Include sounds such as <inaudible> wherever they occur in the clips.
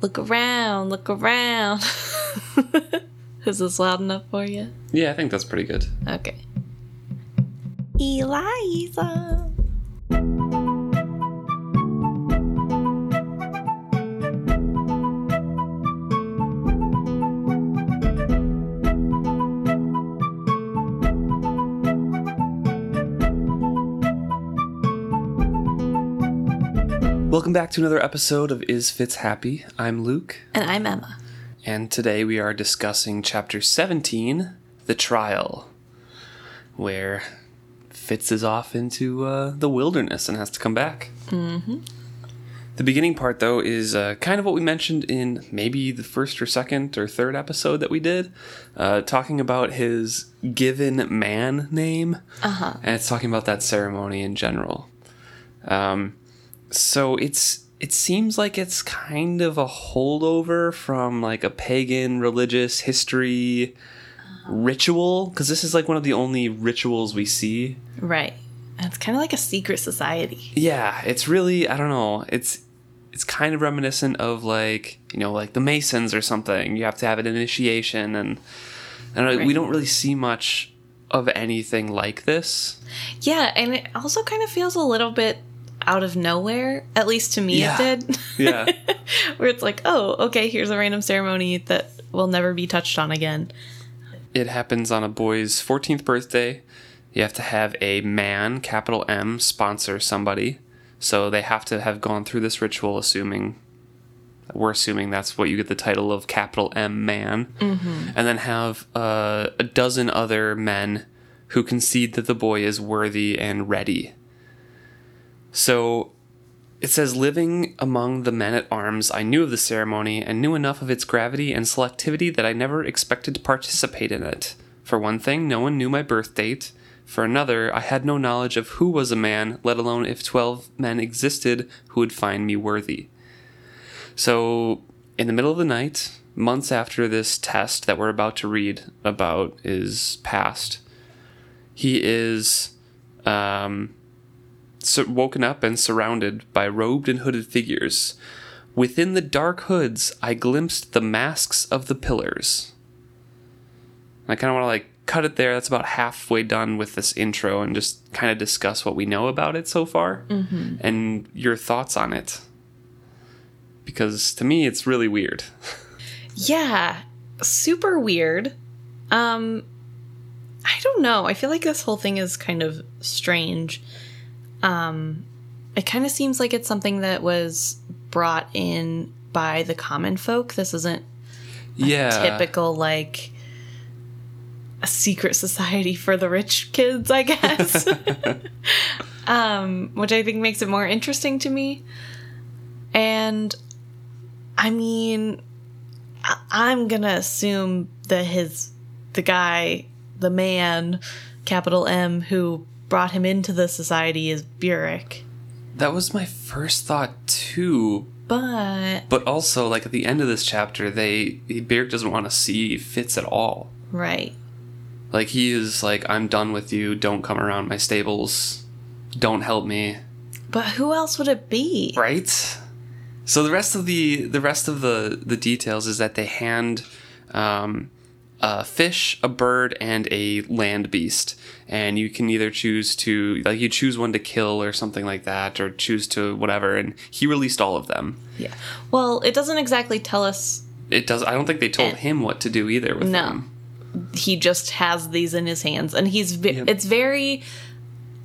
Look around, look around. <laughs> Is this loud enough for you? Yeah, I think that's pretty good. Okay. Eliza. Welcome back to another episode of Is Fitz Happy? I'm Luke, And I'm Emma. and today we are discussing chapter 17, The Trial, where Fitz is off into uh, the wilderness and has to come back. Mm-hmm. The beginning part, though, is uh, kind of what we mentioned in maybe the first or second or third episode that we did, uh, talking about his given man name. Uh-huh. And it's talking about that ceremony in general. Um, so it's it seems like it's kind of a holdover from like a pagan religious history uh-huh. ritual because this is like one of the only rituals we see. Right. And It's kind of like a secret society. yeah it's really i don't know it's it's kind of reminiscent of like you know like the masons or something. You have to have an initiation and i don't we don't really see much of anything like this. Yeah, and it also kind of feels a little bit out of nowhere. At least to me, Yeah. it did. Yeah. <laughs> Where it's like, oh, okay, here's a random ceremony that will never be touched on again. It happens on a boy's 14th birthday. You have to have a man, capital M, sponsor somebody. So they have to have gone through this ritual, assuming we're assuming that's what you get the title of capital M man. And then have uh, a dozen other men who concede that the boy is worthy and ready. So it says, living among the men at arms, I knew of the ceremony and knew enough of its gravity and selectivity that I never expected to participate in it. For one thing, no one knew my birth date. For another, I had no knowledge of who was a man, let alone if 12 men existed who would find me worthy. So, in the middle of the night, months after this test that we're about to read about is passed, he is um, woken up and surrounded by robed and hooded figures. Within the dark hoods, I glimpsed the masks of the pillars. I kind of want to like cut it there. That's about halfway done with this intro and just kind of discuss what we know about it so far and your thoughts on it. Because to me, it's really weird. <laughs> Yeah, super weird. Um, I don't know. I feel like this whole thing is kind of strange. Um, it kind of seems like it's something that was brought in by the common folk. This isn't yeah. typical like a secret society for the rich kids, I guess. <laughs> <laughs> um, which I think makes it more interesting to me. And I mean, I- I'm gonna assume that his the guy, the man, capital M, who brought him into the society is Burrich. That was my first thought too. But But also, like at the end of this chapter, they Burrich doesn't want to see Fitz at all. right. Like he is like, I'm done with you. Don't come around my stables. Don't help me. But who else would it be? Right. So the rest of the the rest of the the details is that they hand um, a fish, a bird, and a land beast, and you can either choose to like you choose one to kill or something like that, or choose to whatever. And he released all of them. Yeah. Well, it doesn't exactly tell us It does. I don't think they told Eh. him what to do either with No. them. he just has these in his hands and he's ve- Yep. it's very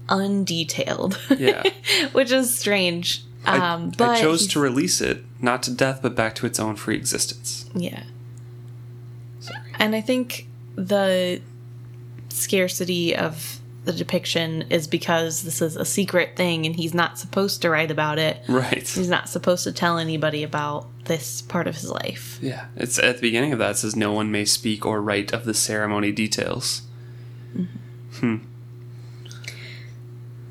undetailed Yeah. <laughs> which is strange I, um but I chose to release it not to death, but back to its own free existence. yeah. And i think the scarcity of the depiction is because this is a secret thing and he's not supposed to write about it Right. he's not supposed to tell anybody about this part of his life Yeah. It's at the beginning of that it says no one may speak or write of the ceremony details. Hmm.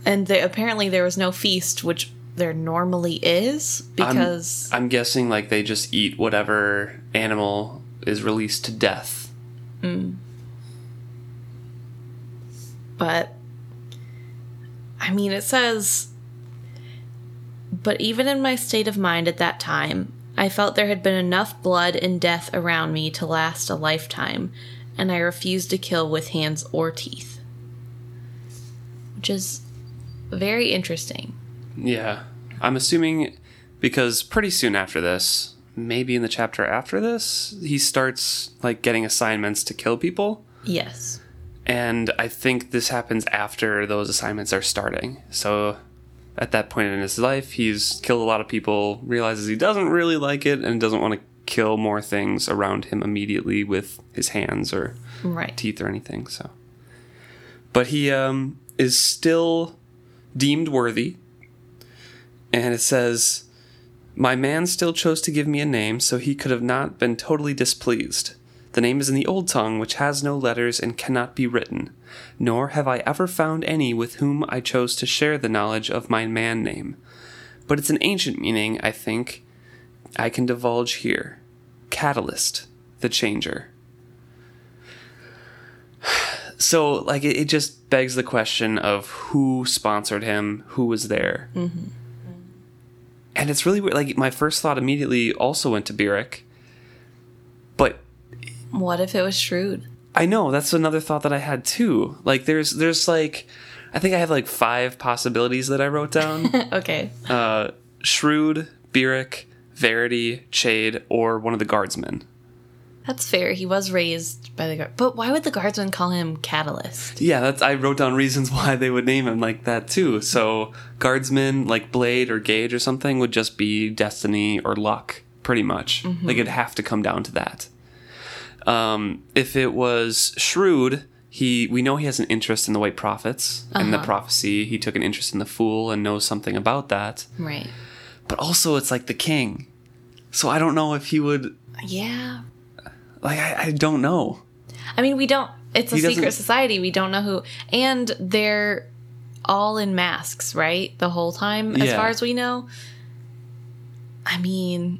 and they, apparently there was no feast which there normally is because I'm guessing like they just eat whatever animal is released to death. Mm. but I mean, it says, but even in my state of mind at that time, I felt there had been enough blood and death around me to last a lifetime, and I refused to kill with hands or teeth. Which is very interesting. Yeah. I'm assuming because pretty soon after this, maybe in the chapter after this, he starts like getting assignments to kill people. Yes. And I think this happens after those assignments are starting. So at that point in his life, he's killed a lot of people, realizes he doesn't really like it, and doesn't want to kill more things around him immediately with his hands or Right. teeth or anything. So, but he um, is still deemed worthy, and it says, "My man still chose to give me a name, so he could have not been totally displeased. The name is in the old tongue, which has no letters and cannot be written. Nor have I ever found any with whom I chose to share the knowledge of my man name. But it's an ancient meaning, I think." I can divulge here. Catalyst, the changer. <sighs> So, like, it, just begs the question of who sponsored him, who was there. Mm-hmm. And it's really weird. Like, my first thought immediately also went to Burrich. But What if it was shrewd? I know that's another thought that I had too. Like, there's, there's like, I think I have like five possibilities that I wrote down. <laughs> okay. uh, Shrewd, Burrich, Verity, Chade, or one of the guardsmen. That's fair. He was raised by the guard. But why would the guardsmen call him Catalyst? Yeah, that's I wrote down reasons <laughs> why they would name him like that too. So guardsmen like Blade or Gage or something would just be destiny or luck, pretty much. Like it'd have to come down to that. Um, if it was shrewd, he we know he has an interest in the white prophets and the prophecy. He took an interest in the fool and knows something about that. Right. But also, it's like the king. So I don't know if he would. Yeah. Like I, I don't know. I mean, we don't. It's a He secret society. We don't know who. And they're all in masks, right? The whole time, as Yeah. far as we know. I mean,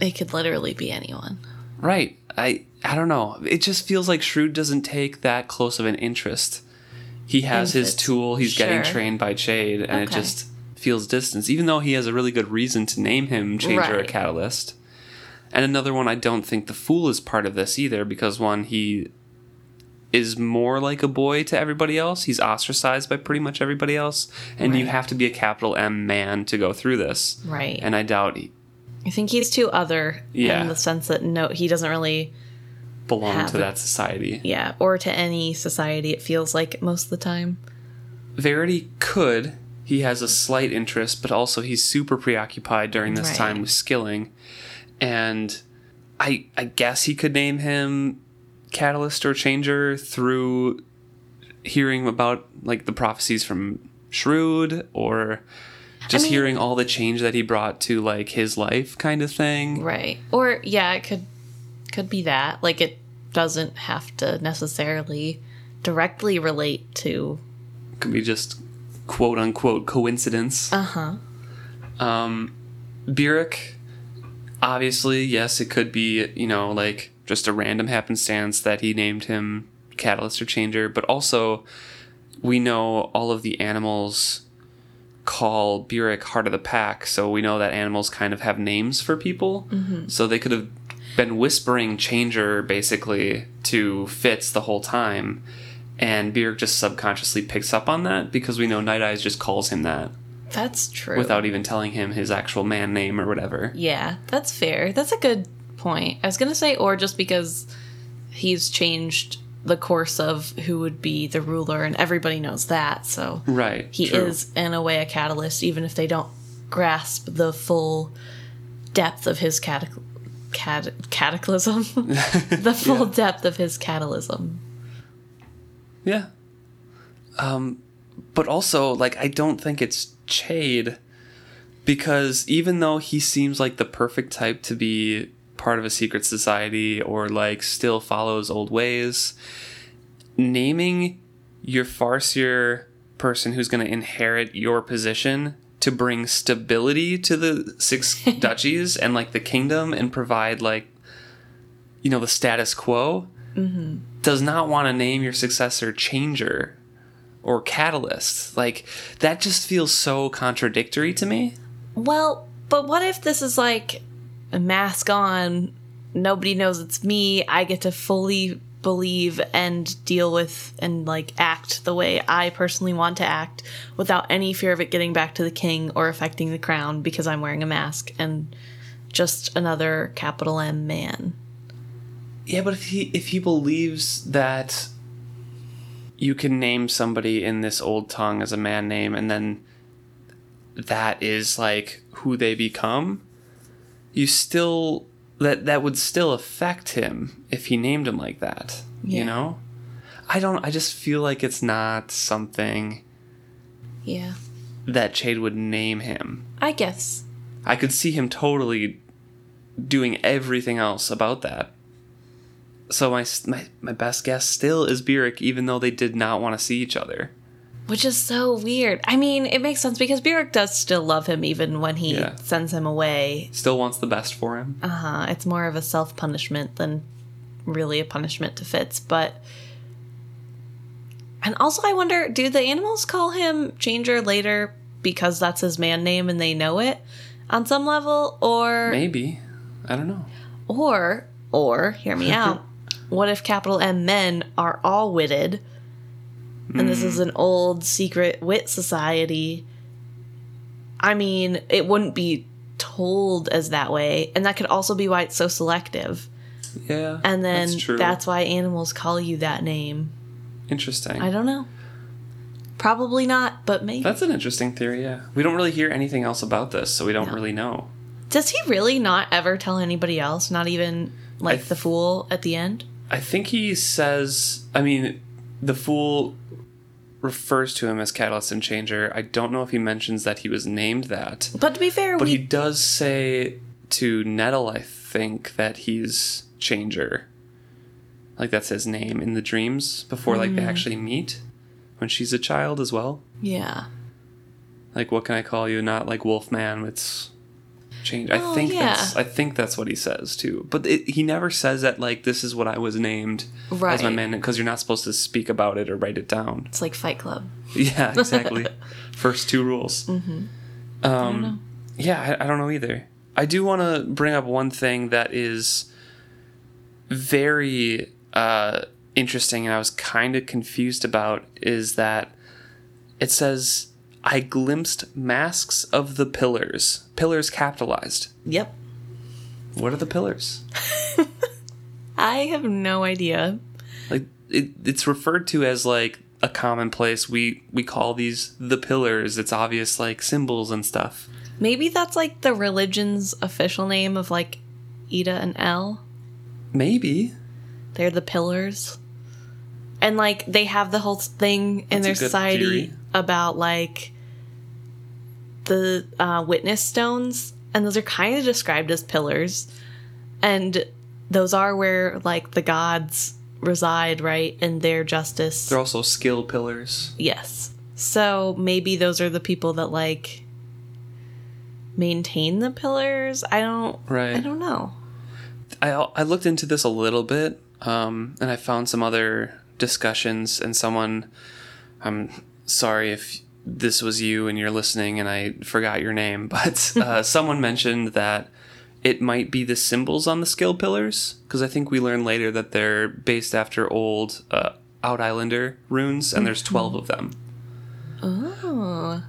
it could literally be anyone. Right. I I don't know. It just feels like Shrewd doesn't take that close of an interest. He has his tool, he's getting trained by Chade, and it just feels distance, even though he has a really good reason to name him Changer or Catalyst. And another one, I don't think the Fool is part of this either, because one, he is more like a boy to everybody else. He's ostracized by pretty much everybody else, and you have to be a capital M man to go through this. Right. And I doubt he I think he's too other Yeah. in the sense that no, he doesn't really, belong Have to that society. yeah, or to any society. It feels like most of the time. Verity could. He has a slight interest, but also he's super preoccupied during this Right. time with skilling. And I I guess he could name him Catalyst or Changer through hearing about like the prophecies from Shrewd or just mean- hearing all the change that he brought to like his life kind of thing. Right. Or yeah, it could could be that. Like it doesn't have to necessarily directly relate to Could be just quote unquote coincidence. uh-huh. Um, Burrich, obviously, yes, it could be, you know, like just a random happenstance that he named him Catalyst or Changer, but also we know all of the animals call Burrich Heart of the Pack, so we know that animals kind of have names for people. Mm-hmm. So they could have been whispering Changer basically to Fitz the whole time. And Burrich just subconsciously picks up on that because we know Night Eyes just calls him that That's true. without even telling him his actual man name or whatever. Yeah, that's fair. That's a good point. I was going to say or just because he's changed the course of who would be the ruler and everybody knows that. So Right. he true. is in a way a catalyst even if they don't grasp the full depth of his catac- cat- cataclysm <laughs> <laughs> the full depth of his catalysm Yeah. Um, but also, like, I don't think it's Chade because even though he seems like the perfect type to be part of a secret society or like still follows old ways, naming your Farseer person who's going to inherit your position to bring stability to the six <laughs> duchies and like the kingdom and provide like you know the status quo mm-hmm. does not want to name your successor changer or catalyst like that just feels so contradictory to me well But what if this is like a mask on, nobody knows it's me, I get to fully believe and deal with and like act the way I personally want to act without any fear of it getting back to the king or affecting the crown because I'm wearing a mask and just another capital M man. Yeah, but if he if he believes that you can name somebody in this old tongue as a man name and then that is like who they become, you still that that would still affect him if he named him like that. Yeah. You know? I don't I just feel like it's not something Yeah. that Chade would name him. I guess. I could see him totally doing everything else about that. So my my, my best guess still is Burrich, even though they did not want to see each other. Which is so weird. I mean, it makes sense because Burrich does still love him even when he Yeah. sends him away. Still wants the best for him. Uh huh. It's more of a self punishment than really a punishment to Fitz. But. And also, I wonder do the animals call him Changer later because that's his man name and they know it on some level? Or. Maybe. I don't know. Or, or, hear me out. <laughs> what if capital M men are all witted? And this is hmm. an old secret wit society. I mean, it wouldn't be told as that way. And that could also be why it's so selective. Yeah. And then that's, that's why animals call you that name. interesting. I don't know. Probably not, but maybe. That's an interesting theory, yeah. We don't really hear anything else about this, so we don't No. really know. Does he really not ever tell anybody else? Not even like I the fool at the end? I think he says, I mean, the fool refers to him as Catalyst and Changer. I don't know if he mentions that he was named that. But to be fair, But we he does say to Nettle, I think, that he's Changer. Like that's his name in the dreams before like Mm. they actually meet when she's a child as well. yeah. Like what can I call you? Not like Wolfman, it's change. I Oh, think yeah. that's I think that's what he says too. But it, he never says that like this is what I was named as my Right. man because you're not supposed to speak about it or write it down. It's like Fight Club. <laughs> Yeah, exactly. <laughs> First two rules. Mm-hmm. Um, yeah, I, I don't know either. I do want to bring up one thing that is very uh, interesting, and I was kind of confused about is that it says, "I glimpsed masks of the pillars." Pillars capitalized. Yep. What are the pillars? <laughs> I have no idea. Like it, it's referred to as like a commonplace. We we call these the pillars. It's obvious like symbols and stuff. Maybe that's like the religion's official name of like Eda and El. Maybe. They're the pillars. And like they have the whole thing in That's their society theory. about like the uh, witness stones, and those are kind of described as pillars, and those are where like the gods reside, right? In their justice. They're also skill pillars. Yes. So maybe those are the people that like maintain the pillars. I don't. Right. I don't know. I I looked into this a little bit, um, and I found some other discussions. And someone, I'm sorry if this was you and you're listening, and I forgot your name, <laughs> but uh, <laughs> someone mentioned that it might be the symbols on the skill pillars because I think we learn later that they're based after old uh, Out Islander runes, and there's twelve of them. Oh.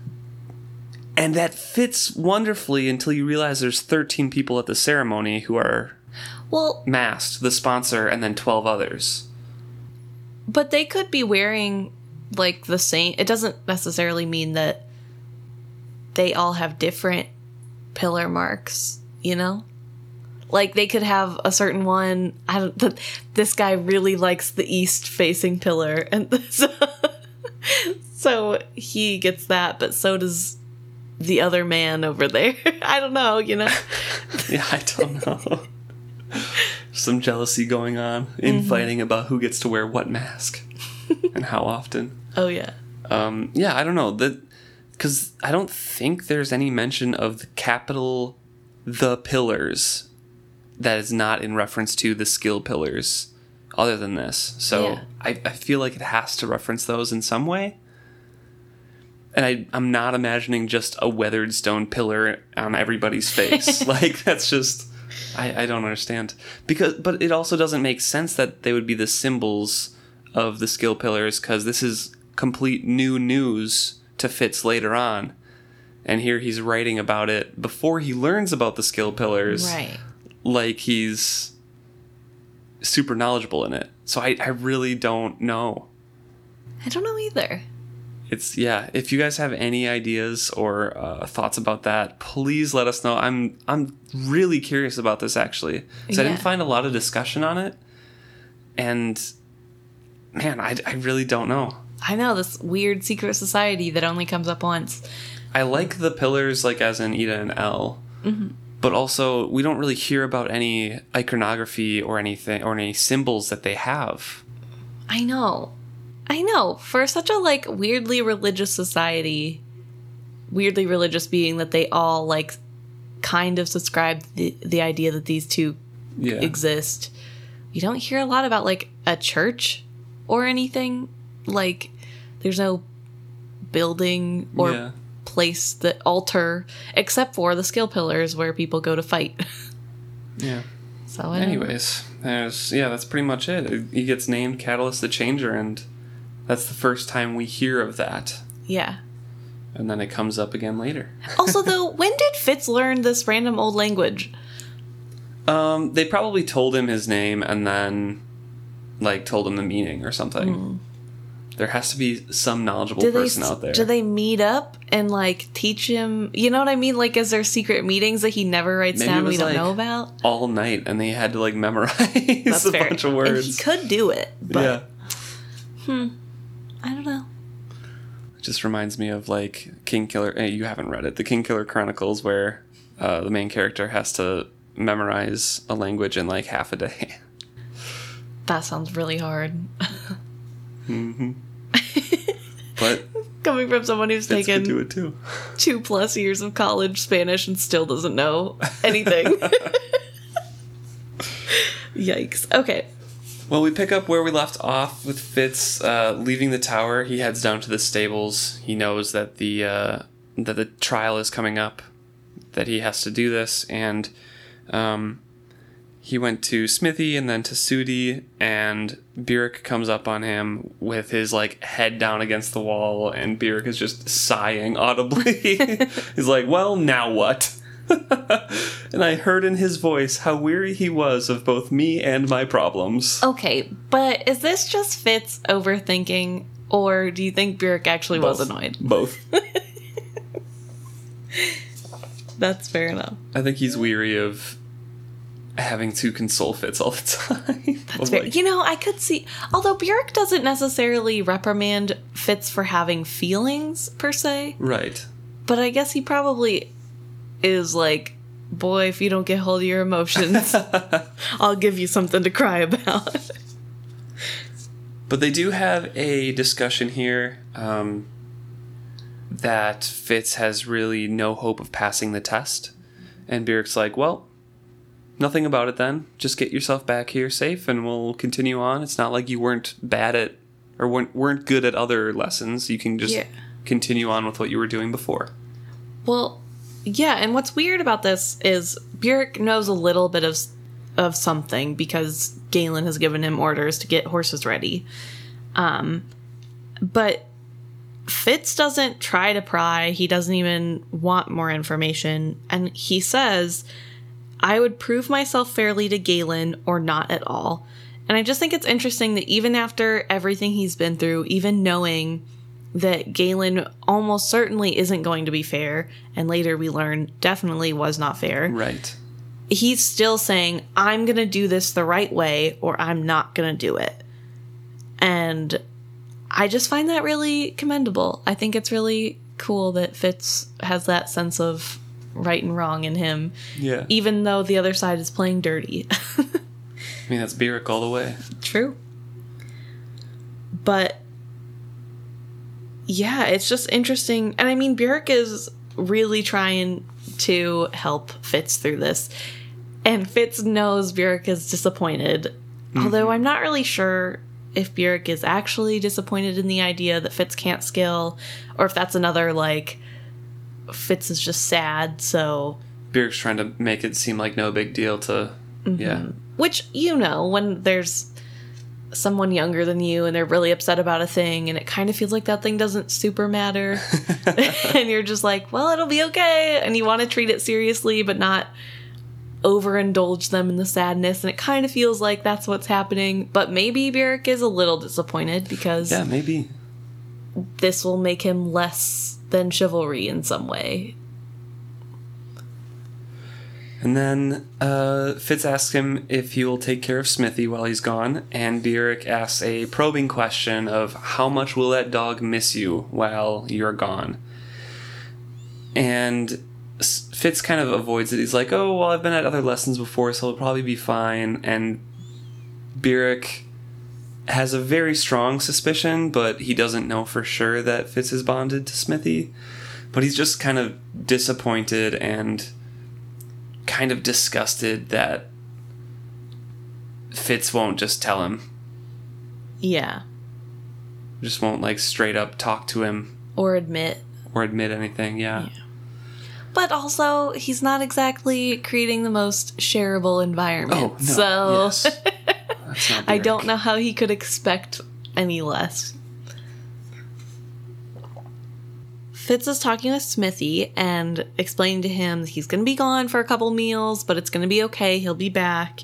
And that fits wonderfully until you realize there's 13 people at the ceremony who are Well, masked, the sponsor, and then 12 others. but they could be wearing like the same. It doesn't necessarily mean that they all have different pillar marks. You know. Like they could have a certain one. I don't. Th- this guy really likes the east facing pillar, and <laughs> so, so he gets that. But so does the other man over there. <laughs> I don't know. You know. <laughs> Yeah, I don't know. Some jealousy going on, infighting mm-hmm. about who gets to wear what mask and how often. Oh yeah. Um, yeah, I don't know that because I don't think there's any mention of the capital the pillars that is not in reference to the skill pillars other than this. So Yeah. I, I feel like it has to reference those in some way. and I, I'm not imagining just a weathered stone pillar on everybody's face. <laughs> like that's just I, I don't understand because but it also doesn't make sense that they would be the symbols of the skill pillars because this is complete new news to Fitz later on, and here he's writing about it before he learns about the skill pillars, Right. like he's super knowledgeable in it. So I, I really don't know. I don't know either. It's yeah. If you guys have any ideas or uh, thoughts about that, please let us know. I'm I'm really curious about this actually, 'cause I Yeah. didn't find a lot of discussion on it, and man, I, I really don't know. I know this weird secret society that only comes up once. I like the pillars, like as in Eda and El, mm-hmm. but also we don't really hear about any iconography or anything or any symbols that they have. I know. I know. For such a like weirdly religious society, weirdly religious being that they all like kind of subscribe the the idea that these two Yeah, exist. You don't hear a lot about like a church or anything. Like there's no building or yeah. place that altar except for the skill pillars where people go to fight. <laughs> yeah. so don't know. Anyways, there's yeah, that's pretty much it. He gets named Catalyst the Changer, and that's the first time we hear of that. yeah. And then it comes up again later. <laughs> Also though, when did Fitz learn this random old language? Um, they probably told him his name and then like told him the meaning or something. There has to be some knowledgeable Do they person out there. do they meet up and like teach him? You know what I mean? Like, is there secret meetings that he never writes Maybe down? We don't like, know about. all night and they had to like memorize <laughs> That's a fair. bunch of And words. he could do it, but yeah. I don't know. It just reminds me of like King Killer. eh, You haven't read it, the Kingkiller Chronicles, where uh, the main character has to memorize a language in like half a day. That sounds really hard. <laughs> But <laughs> Coming from someone who's could do taken it too. two plus years of college Spanish and still doesn't know anything. <laughs> Yikes. Okay. Well, we pick up where we left off with Fitz uh, leaving the tower. He heads down to the stables. He knows that the uh, that the trial is coming up, that he has to do this, and um, he went to Smithy and then to Sooty, and Burrich comes up on him with his like head down against the wall, and Burrich is just sighing audibly. <laughs> He's like, "Well, now what?" <laughs> and I heard in his voice how weary he was of both me and my problems. Okay, but is this just Fitz overthinking, or do you think Burrich actually was annoyed? Both. <laughs> That's fair enough. I think he's weary of having to console Fitz all the time. <laughs> That's fair. like- You know, I could see. Although Burrich doesn't necessarily reprimand Fitz for having feelings per se, right. but I guess he probably is like, "Boy, if you don't get hold of your emotions, <laughs> I'll give you something to cry about." <laughs> But they do have a discussion here um, that Fitz has really no hope of passing the test. And Burrich's like, well, nothing about it then. Just get yourself back here safe and we'll continue on. It's not like you weren't bad at or weren't, weren't good at other lessons. You can just Yeah. continue on with what you were doing before. Well, yeah, and what's weird about this is Burrich knows a little bit of of something because Galen has given him orders to get horses ready. Um, but Fitz doesn't try to pry. He doesn't even want more information, and he says, "I would prove myself fairly to Galen or not at all." And I just think it's interesting that even after everything he's been through, even knowing that Galen almost certainly isn't going to be fair, and later we learn definitely was not fair. Right. He's still saying, I'm going to do this the right way, or I'm not going to do it. And I just find that really commendable. I think it's really cool that Fitz has that sense of right and wrong in him, Yeah. even though the other side is playing dirty. <laughs> I mean, that's Burrich all the way. True. But yeah, it's just interesting. And I mean, Burrich is really trying to help Fitz through this. And Fitz knows Burrich is disappointed. Mm-hmm. Although I'm not really sure if Burrich is actually disappointed in the idea that Fitz can't skill, or if that's another like Fitz is just sad, so Burrich's trying to make it seem like no big deal to mm-hmm. yeah. which you know when there's someone younger than you and they're really upset about a thing and it kind of feels like that thing doesn't super matter <laughs> and you're just like well it'll be okay and you want to treat it seriously but not overindulge them in the sadness and it kind of feels like that's what's happening but maybe Burrich is a little disappointed because Yeah, maybe. this will make him less than chivalry in some way And then uh, Fitz asks him if he will take care of Smithy while he's gone, and Burrich asks a probing question of how much will that dog miss you while you're gone? And Fitz kind of avoids it. He's like, "Oh, well, I've been at other lessons before, so it'll probably be fine." And Burrich has a very strong suspicion, but he doesn't know for sure that Fitz is bonded to Smithy. But he's just kind of disappointed and kind of disgusted that Fitz won't just tell him. yeah Just won't like straight up talk to him or admit or admit anything. Yeah. But also, he's not exactly creating the most shareable environment. Oh, no. So yes. <laughs> I don't know how he could expect any less. Fitz is talking with Smithy and explaining to him that he's going to be gone for a couple meals, but it's going to be okay. He'll be back.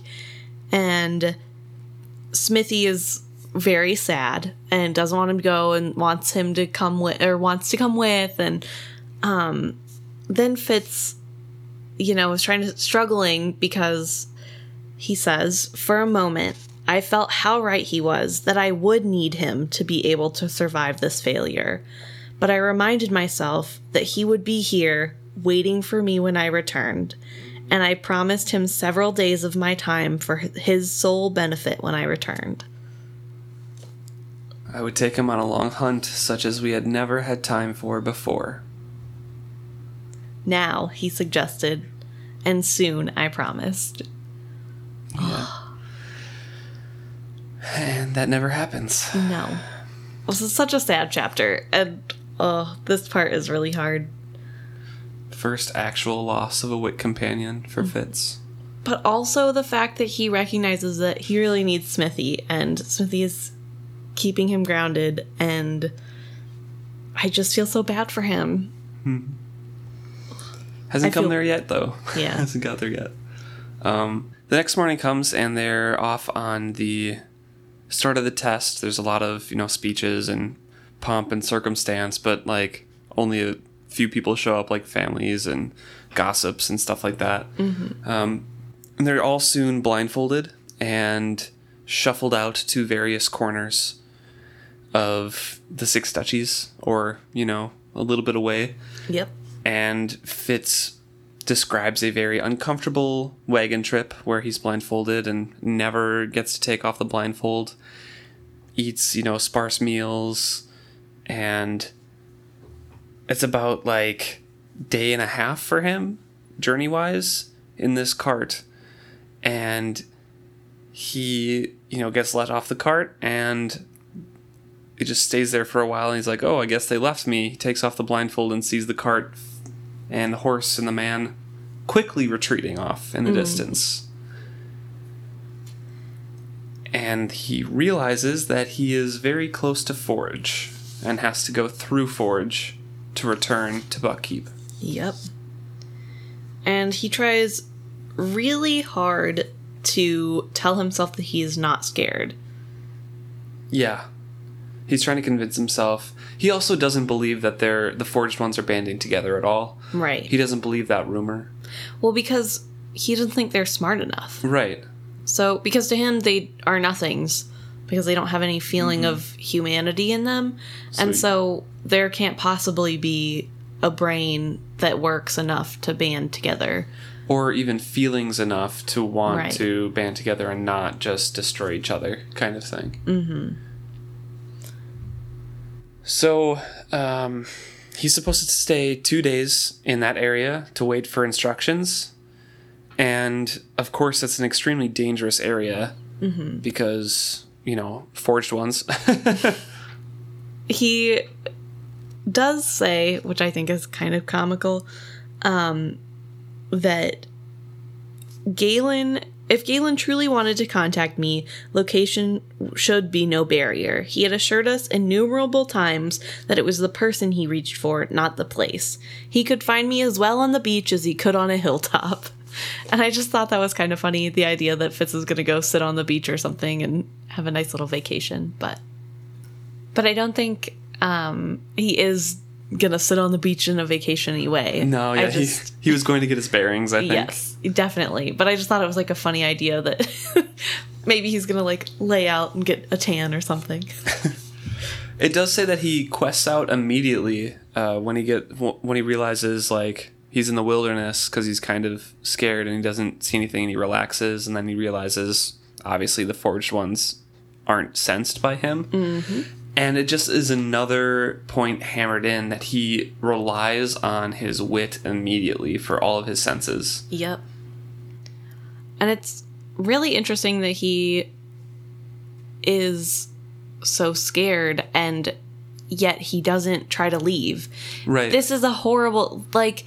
And Smithy is very sad and doesn't want him to go and wants him to come with or wants to come with and um then Fitz you know was trying to struggling because he says for a moment I felt how right he was that I would need him to be able to survive this failure but I reminded myself that he would be here waiting for me when I returned and I promised him several days of my time for his sole benefit when I returned I would take him on a long hunt such as we had never had time for before. Now, he suggested, and soon, I promised. And that never happens. No. This is such a sad chapter, and oh, this part is really hard. First actual loss of a wit companion for mm-hmm. Fitz. But also the fact that he recognizes that he really needs Smithy, and Smithy is keeping him grounded, and I just feel so bad for him. Hmm. Hasn't I come feel- there yet, though. Yeah. <laughs> Hasn't got there yet. Um, the next morning comes and they're off on the start of the test. There's a lot of you know speeches and pomp and circumstance, but like only a few people show up, like families and gossips and stuff like that. Um, and they're all soon blindfolded and shuffled out to various corners of the Six Duchies, or you know a little bit away Yep. And Fitz describes a very uncomfortable wagon trip where he's blindfolded and never gets to take off the blindfold. Eats, you know, sparse meals, and it's about like day and a half for him, journey wise, in this cart. And he, you know, gets let off the cart and it just stays there for a while and he's like, Oh, I guess they left me. He takes off the blindfold and sees the cart and the horse and the man quickly retreating off in the hmm. distance. And he realizes that he is very close to Forge and has to go through Forge to return to Buckkeep. Yep. And he tries really hard to tell himself that he is not scared. Yeah. He's trying to convince himself. He also doesn't believe that they're the forged ones are banding together at all. Right. He doesn't believe that rumor. well, because he doesn't think they're smart enough. Right. So, because to him, they are nothings because they don't have any feeling of humanity in them. and so, there can't possibly be a brain that works enough to band together. Or even feelings enough to want Right. to band together and not just destroy each other, kind of thing. Mm-hmm. So, um, he's supposed to stay two days in that area to wait for instructions. And of course, that's an extremely dangerous area because you know, forged ones. <laughs> he does say, which I think is kind of comical, um, that Galen, if Galen truly wanted to contact me, location should be no barrier. He had assured us innumerable times that it was the person he reached for, not the place. He could find me as well on the beach as he could on a hilltop. <laughs> And I just thought that was kind of funny the idea that Fitz is going to go sit on the beach or something and have a nice little vacation. But but I don't think um, he is gonna sit on the beach in a vacation way. no, yeah, just, he, <laughs> he was going to get his bearings, I think. yes, definitely. But I just thought it was like a funny idea that <laughs> maybe he's gonna like lay out and get a tan or something. <laughs> It does say that he quests out immediately uh, when he get when he realizes like he's in the wilderness because he's kind of scared and he doesn't see anything and he relaxes and then he realizes obviously the forged ones aren't sensed by him mm-hmm. And it just is another point hammered in that he relies on his wit immediately for all of his senses Yep. And it's really interesting that he is so scared and yet he doesn't try to leave. right This is a horrible like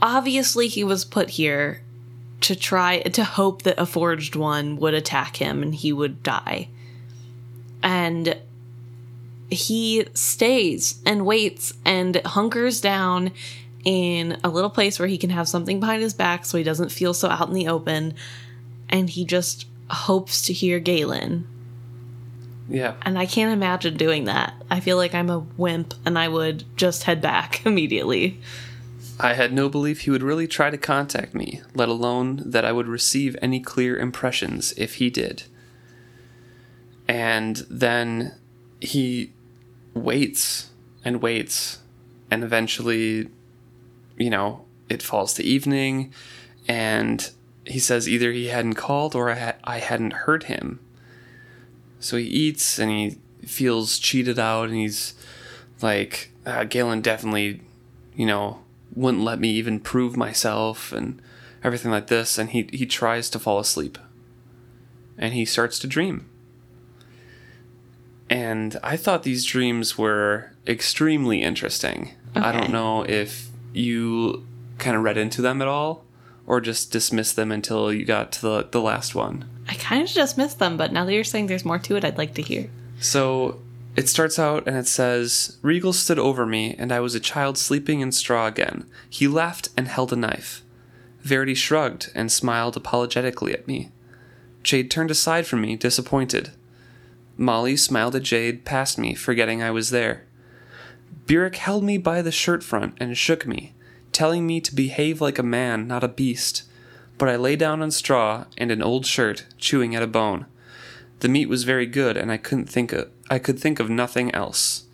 obviously he was put here to try to hope that a forged one would attack him and he would die. And he stays and waits and hunkers down in a little place where he can have something behind his back so he doesn't feel so out in the open. And he just hopes to hear Galen. yeah And I can't imagine doing that. I feel like I'm a wimp and I would just head back <laughs> immediately. I had no belief he would really try to contact me, let alone that I would receive any clear impressions if he did. And then he waits and waits, and eventually, you know, it falls to evening, and he says either he hadn't called or I, ha- I hadn't heard him. So he eats and he feels cheated out, and he's like, uh, Galen definitely, you know, wouldn't let me even prove myself and everything like this. And he, he tries to fall asleep. And he starts to dream. And I thought these dreams were extremely interesting. I don't know if you kind of read into them at all or just dismissed them until you got to the, the last one. I kind of just missed them, but now that you're saying there's more to it, I'd like to hear. So it starts out and it says Regal stood over me, and I was a child sleeping in straw again. He laughed and held a knife. Verity shrugged and smiled apologetically at me. Chade turned aside from me, disappointed. Molly smiled at Jade past me, forgetting I was there. Burrich held me by the shirt front and shook me, telling me to behave like a man, not a beast. But I lay down on straw and an old shirt, chewing at a bone. The meat was very good, and I couldn't think of, I could think of nothing else.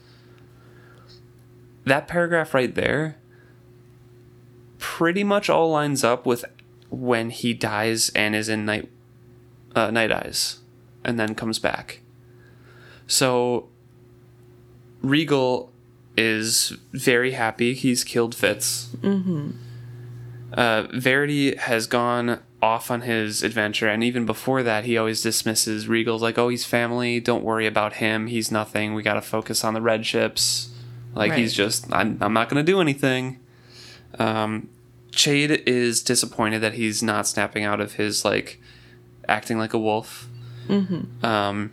That paragraph right there pretty much all lines up with when he dies and is in night uh, night eyes and then comes back. So Regal is very happy he's killed Fitz. Mm-hmm. Uh, Verity has gone off on his adventure, and even before that, he always dismisses Regal's like, "Oh, he's family. Don't worry about him. He's nothing. We got to focus on the red ships. Like Right. he's just, I'm, I'm not going to do anything." Um, Chade is disappointed that he's not snapping out of his like acting like a wolf. Um,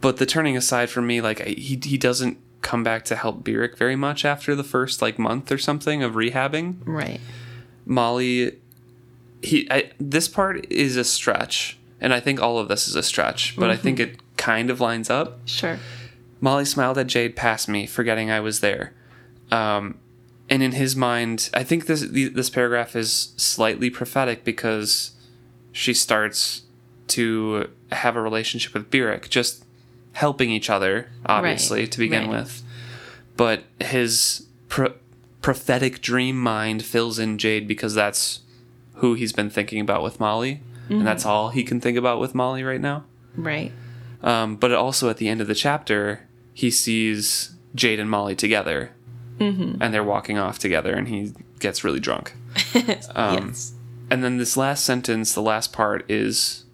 but the turning aside for me, like I- he he doesn't come back to help Burrich very much after the first like month or something of rehabbing. Right. Molly, he I, this part is a stretch, and I think all of this is a stretch, but I think it kind of lines up. Sure. Molly smiled at Jade past me, forgetting I was there. Um, and in his mind, I think this this paragraph is slightly prophetic because she starts to have a relationship with Burrich, just helping each other, obviously, Right, to begin right. with. But his pro- prophetic dream mind fills in Jade because that's who he's been thinking about with Molly, and that's all he can think about with Molly right now. Right. Um, but also at the end of the chapter, he sees Jade and Molly together, Mm-hmm. and they're walking off together, and he gets really drunk. <laughs> Um, yes. And then this last sentence, the last part, is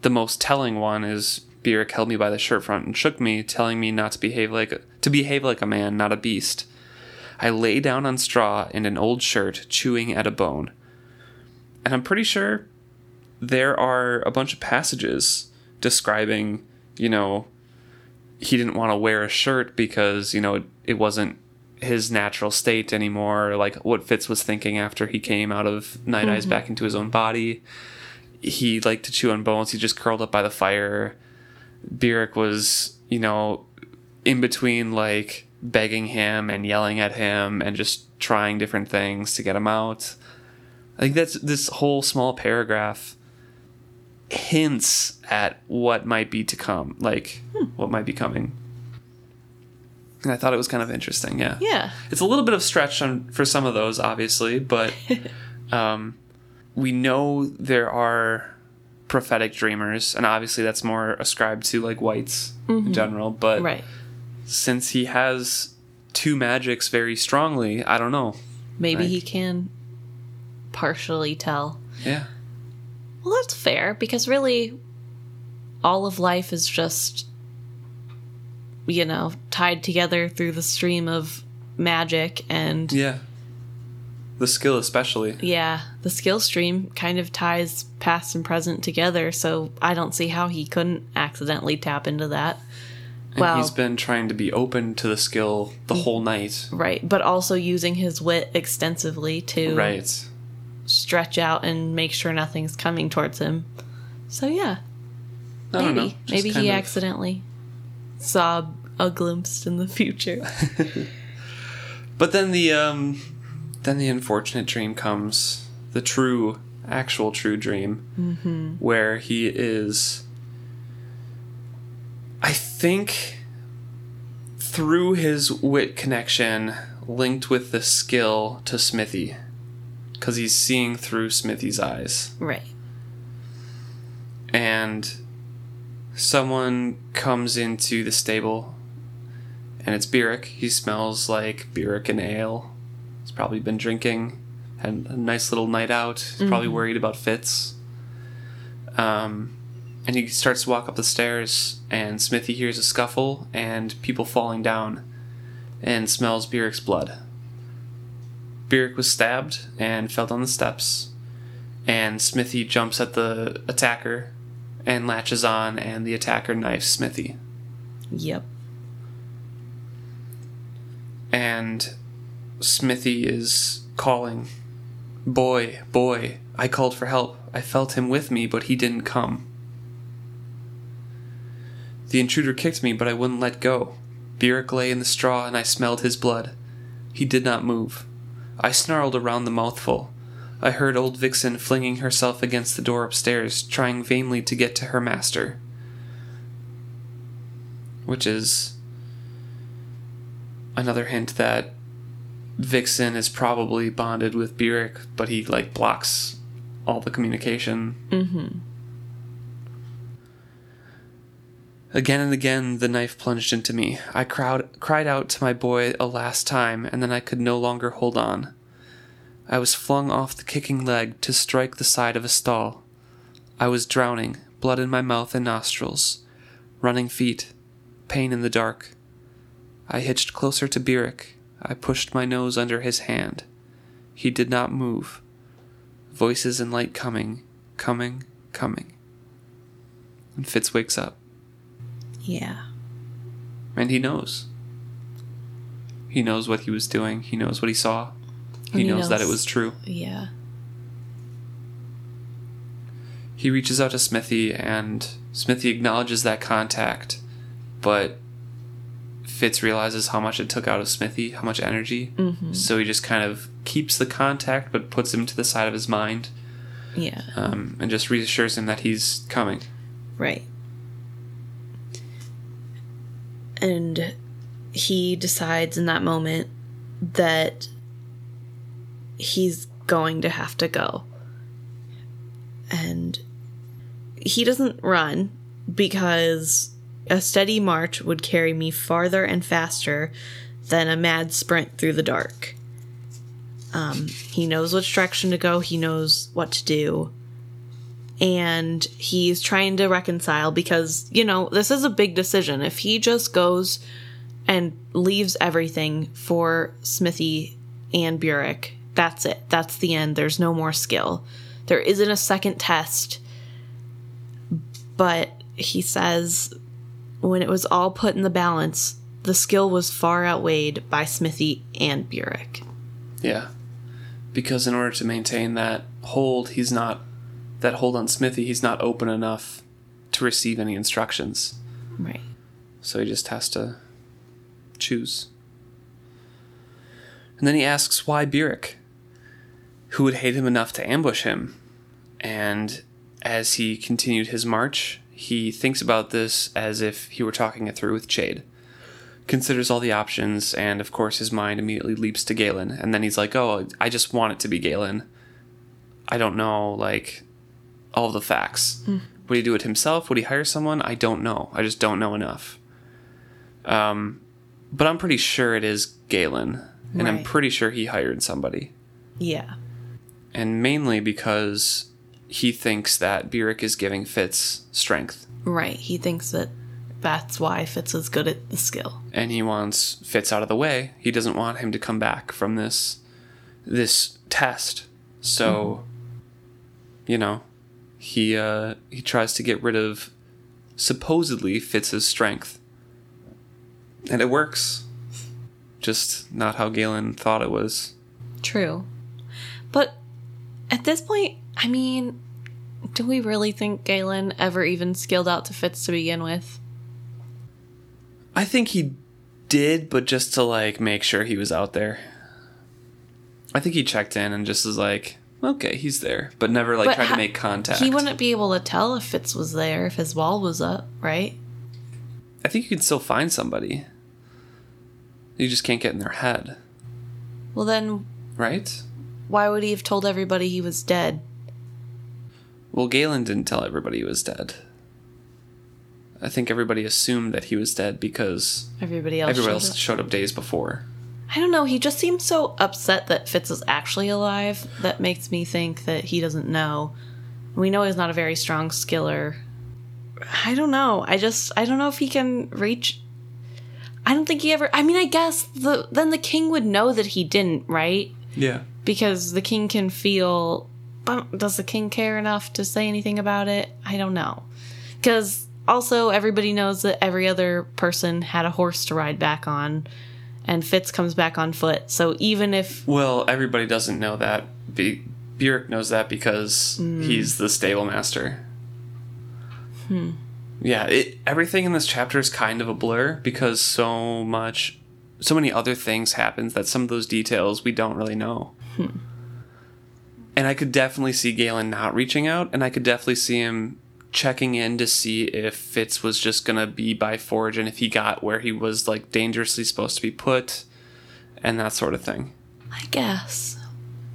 the most telling one is Burrich held me by the shirt front and shook me, telling me not to behave like to behave like a man, not a beast. I lay down on straw in an old shirt, chewing at a bone. And I'm pretty sure there are a bunch of passages describing, you know, he didn't want to wear a shirt because, you know, it, it wasn't his natural state anymore, like what Fitz was thinking after he came out of Night Eyes mm-hmm. back into his own body. He liked to chew on bones. He just curled up by the fire. Burrich was, you know, in between like begging him and yelling at him and just trying different things to get him out. I think that's this whole small paragraph hints at what might be to come, like what might be coming. And I thought it was kind of interesting, yeah. Yeah. It's a little bit of stretch on, for some of those, obviously, but <laughs> um, we know there are prophetic dreamers, and obviously that's more ascribed to like whites in mm-hmm. general. But Right. since he has two magics very strongly, I don't know. Maybe Right. he can partially tell. Yeah, Well, that's fair because really all of life is just you know, tied together through the stream of magic and yeah. The skill, especially. yeah, the skill stream kind of ties past and present together, so I don't see how he couldn't accidentally tap into that. And Well- he's been trying to be open to the skill the whole night. Right, but also using his wit extensively to Right. stretch out and make sure nothing's coming towards him. So yeah, I don't know. maybe maybe he of- accidentally saw a glimpse in the future. <laughs> But then the um, then the unfortunate dream comes, the true, actual true dream, mm-hmm. where he is. I think through his wit connection linked with the skill to Smithy, because he's seeing through Smithy's eyes, right. and someone comes into the stable and it's Burrich. He smells like Burrich and ale. Probably been drinking, had a nice little night out. He's probably worried about Fitz. Um, and he starts to walk up the stairs, and Smithy hears a scuffle and people falling down, and smells Burrich's blood. Burrich was stabbed and fell down the steps, and Smithy jumps at the attacker and latches on, and the attacker knifes Smithy. Yep. and Smithy is calling, Boy, boy, I called for help. I felt him with me, but he didn't come. The intruder kicked me, but I wouldn't let go. Burrich lay in the straw, and I smelled his blood. He did not move. I snarled around the mouthful. I heard old Vixen flinging herself against the door upstairs, trying vainly to get to her master. Which is another hint that Vixen is probably bonded with Burrich, but he like blocks all the communication. Mm-hmm. Again and again, the knife plunged into me. I crowd, cried out to my boy a last time, and then I could no longer hold on. I was flung off the kicking leg to strike the side of a stall. I was drowning, blood in my mouth and nostrils, running feet, pain in the dark. I hitched closer to Burrich. I pushed my nose under his hand. He did not move. Voices and light coming, coming, coming. And Fitz wakes up. Yeah. And he knows. He knows what he was doing. He knows what he saw. He, he knows, that it was true. Yeah. He reaches out to Smithy, and Smithy acknowledges that contact, but Fitz realizes how much it took out of Smithy, how much energy. Mm-hmm. So he just kind of keeps the contact, but puts him to the side of his mind, Yeah. um, and just reassures him that he's coming. Right. And he decides in that moment that he's going to have to go. And he doesn't run because a steady march would carry me farther and faster than a mad sprint through the dark. Um, he knows which direction to go, he knows what to do. and he's trying to reconcile because, you know, this is a big decision. If he just goes and leaves everything for Smithy and Burrich, that's it. That's the end. There's no more skill. There isn't a second test. But he says when it was all put in the balance, the skill was far outweighed by Smithy and Burrich. Yeah. Because in order to maintain that hold, he's not that hold on Smithy, he's not open enough to receive any instructions. Right. So he just has to choose. And then he asks why Burrich, who would hate him enough to ambush him. And as he continued his march, he thinks about this as if he were talking it through with Chade. Considers all the options, and of course, his mind immediately leaps to Galen. And then he's like, Oh, I just want it to be Galen. I don't know, like, all the facts. Would he do it himself? Would he hire someone? I don't know. I just don't know enough. Um, but I'm pretty sure it is Galen, and I'm pretty sure he hired somebody, Yeah. and mainly because he thinks that Burrich is giving Fitz strength, Right. He thinks that that's why Fitz is good at the skill. and he wants Fitz out of the way. He doesn't want him to come back from this this test. So, you know, he uh, he tries to get rid of supposedly Fitz's strength, and it works. Just not how Galen thought it was. True. But at this point, I mean, do we really think Galen ever even skilled out to Fitz to begin with? I think he did, but just to like make sure he was out there. I think he checked in and just was like, okay, he's there, but never like But tried ha- to make contact. He wouldn't be able to tell if Fitz was there if his wall was up, right? I think you can still find somebody. You just can't get in their head, Well, then right? why would he have told everybody he was dead? Well, Galen didn't tell everybody he was dead. I think everybody assumed that he was dead because Everybody else. everybody showed else up. showed up days before. I don't know. He just seems so upset that Fitz is actually alive. That makes me think that he doesn't know. We know he's not a very strong skiller. I don't know. I just I don't know if he can reach. I don't think he ever. I mean, I guess the then the king would know that he didn't, right? Yeah. Because the king can feel. But does the king care enough to say anything about it? I don't know. Because also everybody knows that every other person had a horse to ride back on, and Fitz comes back on foot. So even if Well, everybody doesn't know that. Be- Burrich knows that because hmm. he's the stable master. Hmm. Yeah, it, everything in this chapter is kind of a blur because so much, so many other things happens that some of those details we don't really know. Hmm. And I could definitely see Galen not reaching out, and I could definitely see him checking in to see if Fitz was just gonna be by Forge and if he got where he was like dangerously supposed to be put, and that sort of thing. I guess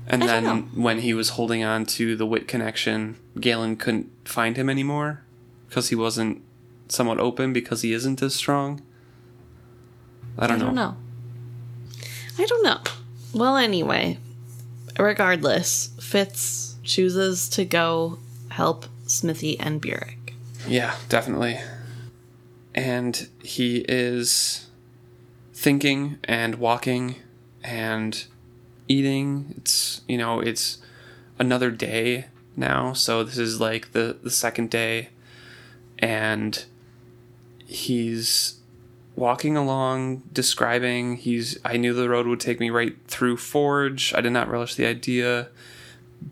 And I then when he was holding on to the wit connection, Galen couldn't find him anymore because he wasn't somewhat open because he isn't as strong. I don't, know. I don't know. know. I don't know. Well, anyway, regardless, Fitz chooses to go help Smithy and Burrich. Yeah, definitely. And he is thinking and walking and eating. It's, you know, it's another day now. So this is like the, the second day. And he's walking along, describing. He's, I knew the road would take me right through Forge. I did not relish the idea.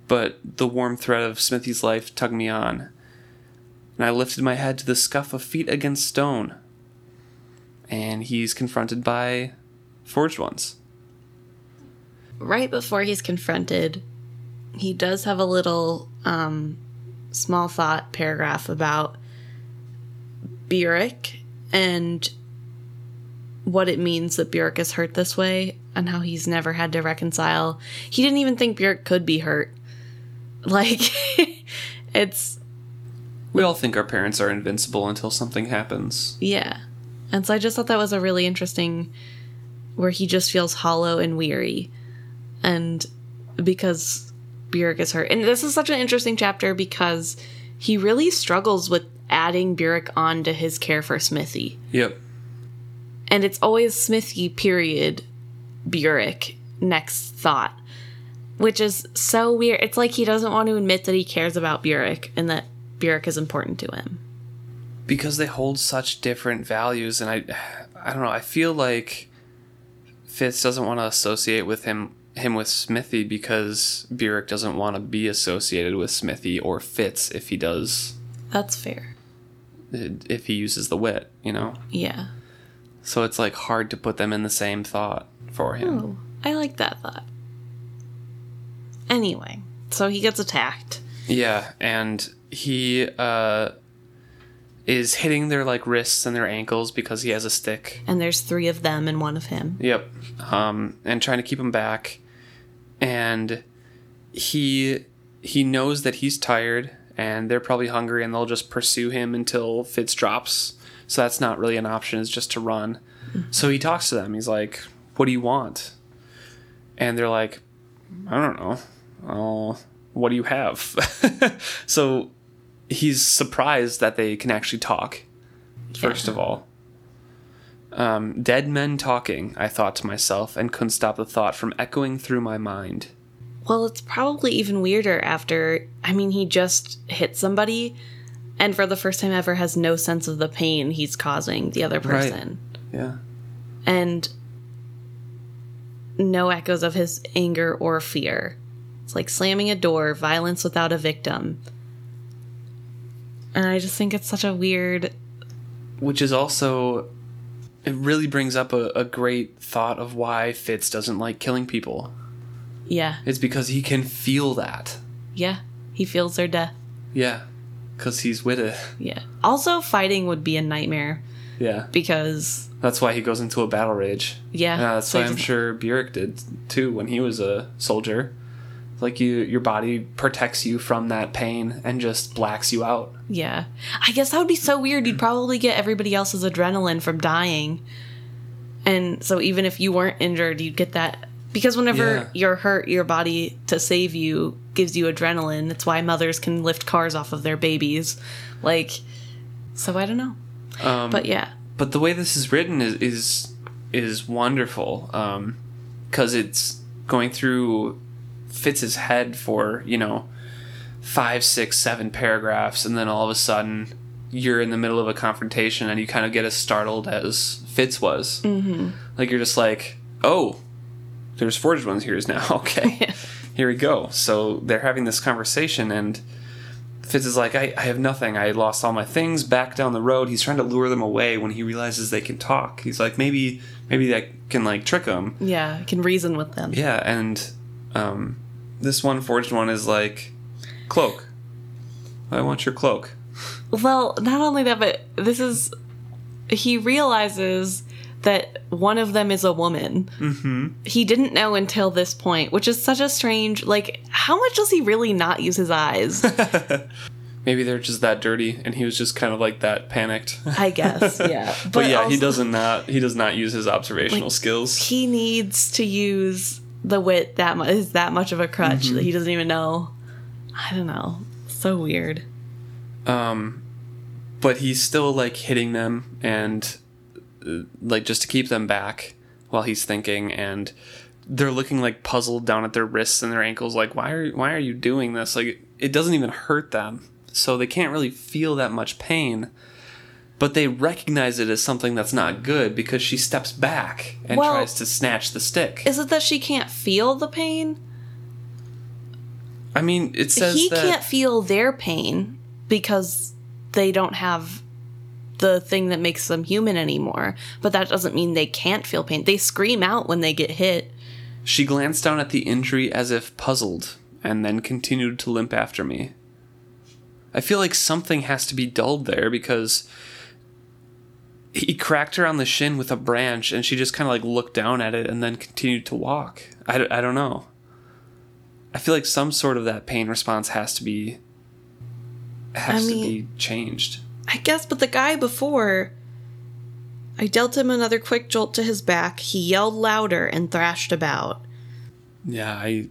But the warm thread of Smithy's life tugged me on and I lifted my head to the scuff of feet against stone. And he's confronted by forged ones. Right before he's confronted, he does have a little um, small thought paragraph about Burrich and what it means that Burrich is hurt this way and how he's never had to reconcile. He didn't even think Burrich could be hurt. <laughs> Like, <laughs> it's We all think our parents are invincible until something happens. Yeah. And so I just thought that was a really interesting where he just feels hollow and weary. And because Burrich is hurt. And this is such an interesting chapter because he really struggles with adding Burrich on to his care for Smithy. Yep. And it's always Smithy, period, Burrich, next thought. Which is so weird. It's like he doesn't want to admit that he cares about Burrich and that Burrich is important to him. Because they hold such different values and I I don't know, I feel like Fitz doesn't want to associate with him him with Smithy because Burrich doesn't want to be associated with Smithy or Fitz if he does That's fair. if he uses the wit, you know. Yeah. So it's like hard to put them in the same thought for him. Oh, I like that thought. Anyway, so he gets attacked. Yeah, and he uh is hitting their like wrists and their ankles because he has a stick. And there's three of them and one of him. Yep. Um and trying to keep him back. And he he knows that he's tired and they're probably hungry and they'll just pursue him until Fitz drops. So that's not really an option, is just to run. So he talks to them. He's like, What do you want? And they're like, I don't know. Oh, what do you have? <laughs> so he's surprised that they can actually talk, first Yeah. of all. Um, dead men talking, I thought to myself, and couldn't stop the thought from echoing through my mind. Well, it's probably even weirder after, I mean, he just hit somebody and for the first time ever has no sense of the pain he's causing the other person. Right. Yeah. And no echoes of his anger or fear. It's like slamming a door, violence without a victim. And I just think it's such a weird. Which is also, it really brings up a, a great thought of why Fitz doesn't like killing people. Yeah, It's because he can feel that. yeah. He feels their death. Yeah. Because he's with it. Yeah. Also, fighting would be a nightmare Yeah. because, That's why he goes into a battle rage. yeah. Yeah, that's so why I'm doesn't- sure Burrich did too when he was a soldier. Like you, your body protects you from that pain and just blacks you out. Yeah. I guess that would be so weird. You'd probably get everybody else's adrenaline from dying. And so even if you weren't injured, you'd get that. Because whenever Yeah. you're hurt, your body to save you gives you adrenaline. It's why mothers can lift cars off of their babies. Like, so I don't know. Um, But yeah. but the way this is written is is is wonderful because it's going through Fitz's head for you know five, six, seven paragraphs, and then all of a sudden you're in the middle of a confrontation and you kind of get as startled as Fitz was. Mm-hmm. Like you're just like, oh, there's forged ones here now. <laughs> Okay, <laughs> here we go. So they're having this conversation and. Fitz is like, I, I have nothing. I lost all my things back down the road. He's trying to lure them away when he realizes they can talk. He's like, maybe maybe that can like trick them. Yeah. Can reason with them. Yeah, and um, this one forged one is like, cloak. I want your cloak. Well, not only that, but this is. He realizes that one of them is a woman. Mm-hmm. He didn't know until this point, which is such a strange. Like, how much does he really not use his eyes? <laughs> Maybe they're just that dirty, and he was just kind of like that panicked. I guess, <laughs> yeah. but, yeah, he doesn't not he does not use his observational Like, skills. He needs to use the wit that much. Is that much of a crutch Mm-hmm. that he doesn't even know? I don't know. So weird. Um, but he's still like hitting them and like just to keep them back while he's thinking and they're looking like puzzled down at their wrists and their ankles like why are why are you doing this like it doesn't even hurt them so they can't really feel that much pain but they recognize it as something that's not good because she steps back and Well- tries to snatch the stick Is it that she can't feel the pain? i mean it says he can't feel their pain because they don't have the thing that makes them human anymore. But that doesn't mean they can't feel pain. They scream out when they get hit. She glanced down at the injury as if puzzled, and then continued to limp after me. I feel like something has to be dulled there because he cracked her on the shin with a branch, and she just kind of like looked down at it and then continued to walk. I, d- I don't know. I feel like some sort of that pain response has to be has I to be changed. I guess, but the guy before. I dealt him another quick jolt to his back. He yelled louder and thrashed about. Yeah, I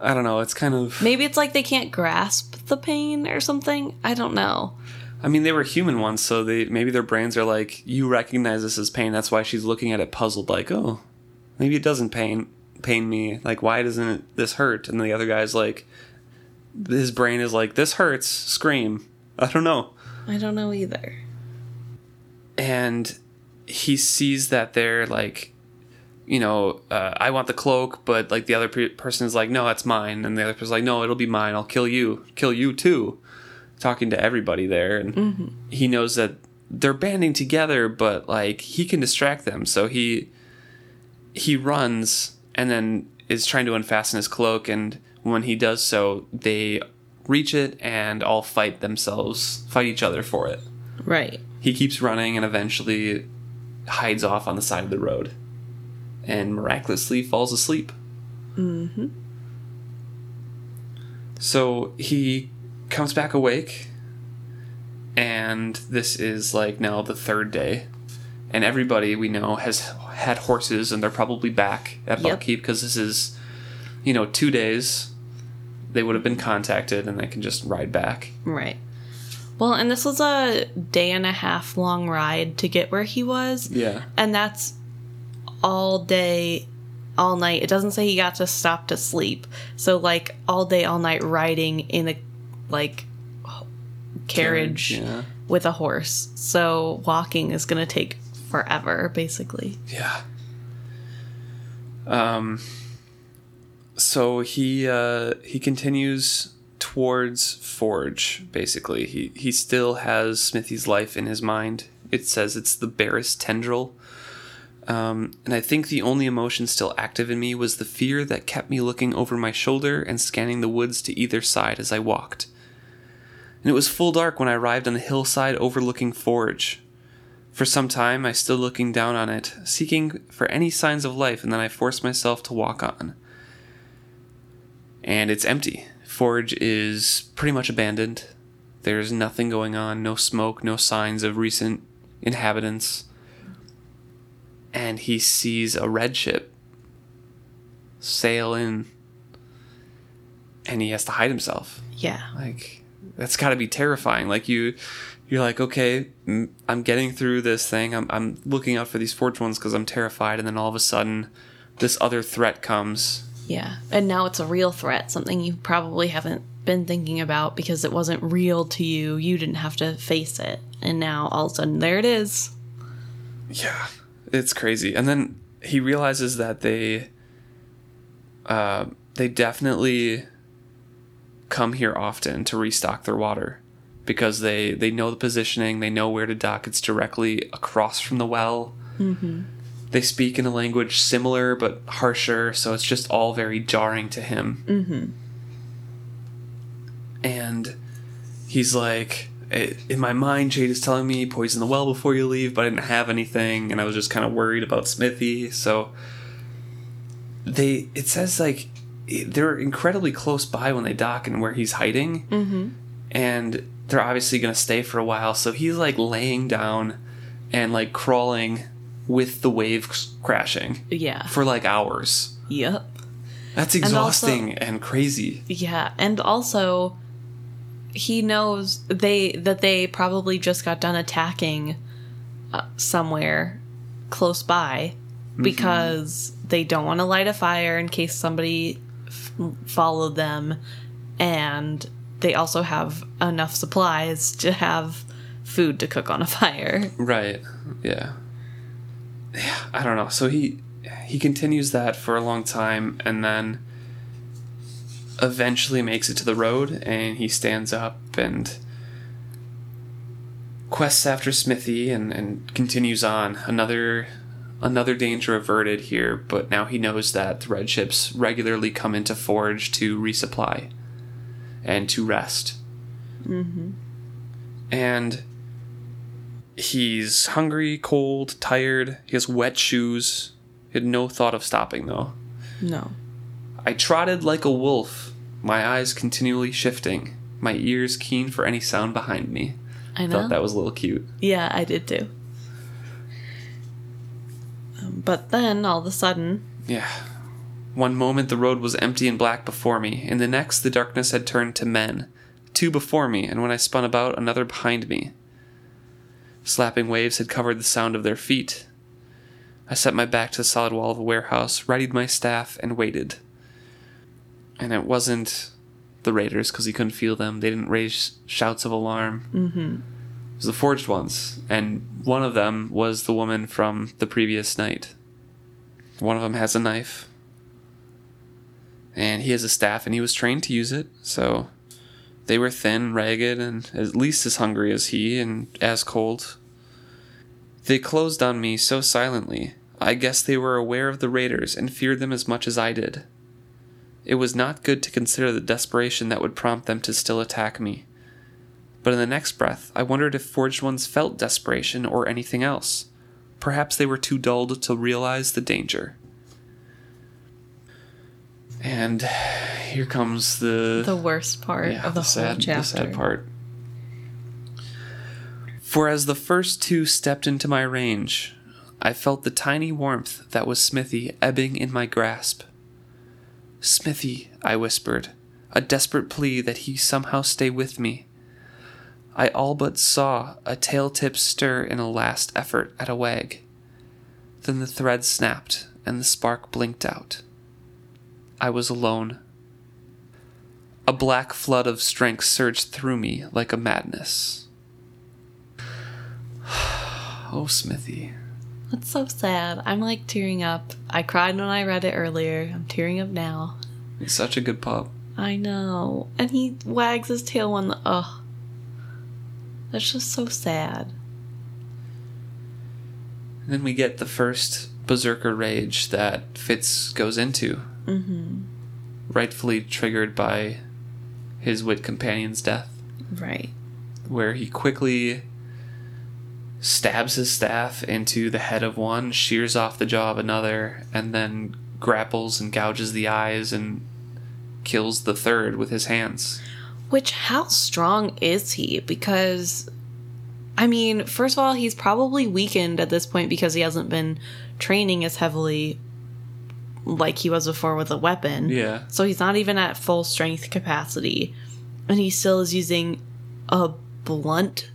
I don't know. It's kind of Maybe it's like they can't grasp the pain or something. I don't know. I mean, they were human ones, so they maybe their brains are like, you recognize this as pain. That's why she's looking at it puzzled, like, oh, maybe it doesn't pain pain me. Like, why doesn't this hurt? And the other guy's like, his brain is like, this hurts. Scream. I don't know. I don't know either. And he sees that they're like, you know, uh, I want the cloak, but like the other pe- person is like, no, it's mine, and the other person's like, no, it'll be mine. I'll kill you, kill you too. Talking to everybody there, and he knows that they're banding together, but like he can distract them, so he he runs and then is trying to unfasten his cloak, and when he does so, they reach it and all fight themselves, fight each other for it. Right. He keeps running and eventually hides off on the side of the road and miraculously falls asleep. Mm-hmm. So he comes back awake, and this is like now the third day. And everybody we know has had horses, and they're probably back at Yep. Buckkeep because this is, you know, two days. They would have been contacted, and they can just ride back. Right. Well, and this was a day and a half long ride to get where he was. Yeah. And that's all day, all night. It doesn't say he got to stop to sleep. So, like, all day, all night riding in a, like, h- carriage Yeah. with a horse. So, walking is going to take forever, basically. Yeah. Um. So he uh, he continues towards Forge. Basically, he he still has Smithy's life in his mind. It says it's the barest tendril. Um, and I think the only emotion still active in me was the fear that kept me looking over my shoulder and scanning the woods to either side as I walked. And it was full dark when I arrived on the hillside overlooking Forge. For some time, I stood looking down on it, seeking for any signs of life, and then I forced myself to walk on. And it's empty. Forge is pretty much abandoned. There's nothing going on, no smoke, no signs of recent inhabitants. And he sees a red ship sail in, and he has to hide himself Yeah. like that's got to be terrifying like you you're like okay i'm getting through this thing i'm, I'm looking out for these forge ones because i'm terrified and then all of a sudden this other threat comes Yeah. And now it's a real threat, something you probably haven't been thinking about because it wasn't real to you. You didn't have to face it. And now all of a sudden, there it is. yeah it's crazy and then he realizes that they uh, they definitely come here often to restock their water because they they know the positioning they know where to dock it's directly across from the well they speak in a language similar but harsher so it's just all very jarring to him Mm-hmm. and he's like in my mind Chade is telling me poison the well before you leave but i didn't have anything and i was just kind of worried about smithy so they it says like they're incredibly close by when they dock and where he's hiding Mm-hmm. and they're obviously going to stay for a while so he's like laying down and like crawling with the waves crashing Yeah. for like hours Yep. that's exhausting and crazy Yeah, and also he knows they that they probably just got done attacking uh, somewhere close by because they don't want to light a fire in case somebody f- followed them and they also have enough supplies to have food to cook on a fire. Right. Yeah. Yeah. I don't know. So he he continues that for a long time, and then eventually makes it to the road, and he stands up and quests after Smithy, and and continues on. Another another danger averted here, but now he knows that the red ships regularly come into Forge to resupply and to rest. Mm-hmm. And he's hungry, cold, tired. He has wet shoes. He had no thought of stopping, though. No. I trotted like a wolf, my eyes continually shifting, my ears keen for any sound behind me. I know. Thought that was a little cute. Yeah, I did too. Um, but then all of a sudden, Yeah. One moment the road was empty and black before me, in the next the darkness had turned to men, two before me, and when I spun about, another behind me. Slapping waves had covered the sound of their feet. I set my back to the solid wall of the warehouse, readied my staff, and waited. And it wasn't the raiders because he couldn't feel them. They didn't raise shouts of alarm. Mm-hmm. It was the forged ones, and one of them was the woman from the previous night. One of them has a knife, and he has a staff, and he was trained to use it. So they were thin, ragged, and at least as hungry as he, and as cold. They closed on me so silently. I guess they were aware of the raiders and feared them as much as I did. It was not good to consider the desperation that would prompt them to still attack me. But in the next breath, I wondered if Forged Ones felt desperation or anything else. Perhaps they were too dulled to realize the danger. And here comes the The worst part yeah, of the, the whole sad, chapter. the sad part. For as the first two stepped into my range, I felt the tiny warmth that was Smithy ebbing in my grasp. Smithy, I whispered, a desperate plea that he somehow stay with me. I all but saw a tail tip stir in a last effort at a wag. Then the thread snapped and the spark blinked out. I was alone. A black flood of strength surged through me like a madness. <sighs> oh, Smithy. That's so sad. I'm like tearing up. I cried when I read it earlier. I'm tearing up now. He's such a good pup. I know. And he wags his tail when the. Ugh. That's just so sad. And then we get the first berserker rage that Fitz goes into. Mm-hmm. Rightfully triggered by his wit companion's death, Right. where he quickly stabs his staff into the head of one, shears off the jaw of another, and then grapples and gouges the eyes and kills the third with his hands. Which, how strong is he? Because, I mean, first of all, he's probably weakened at this point because he hasn't been training as heavily like he was before with a weapon. Yeah. So he's not even at full strength capacity. And he still is using a blunt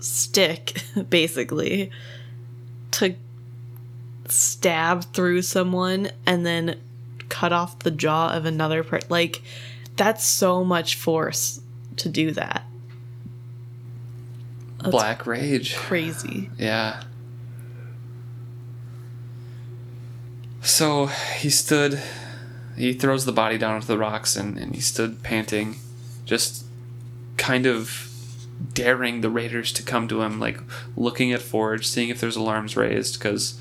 stick, <laughs> basically, to stab through someone and then cut off the jaw of another person. Like, that's so much force to do that. That's Black rage. crazy. Yeah. So he stood, he throws the body down onto the rocks and, and he stood panting, just kind of daring the raiders to come to him, like looking at Forge, seeing if there's alarms raised, because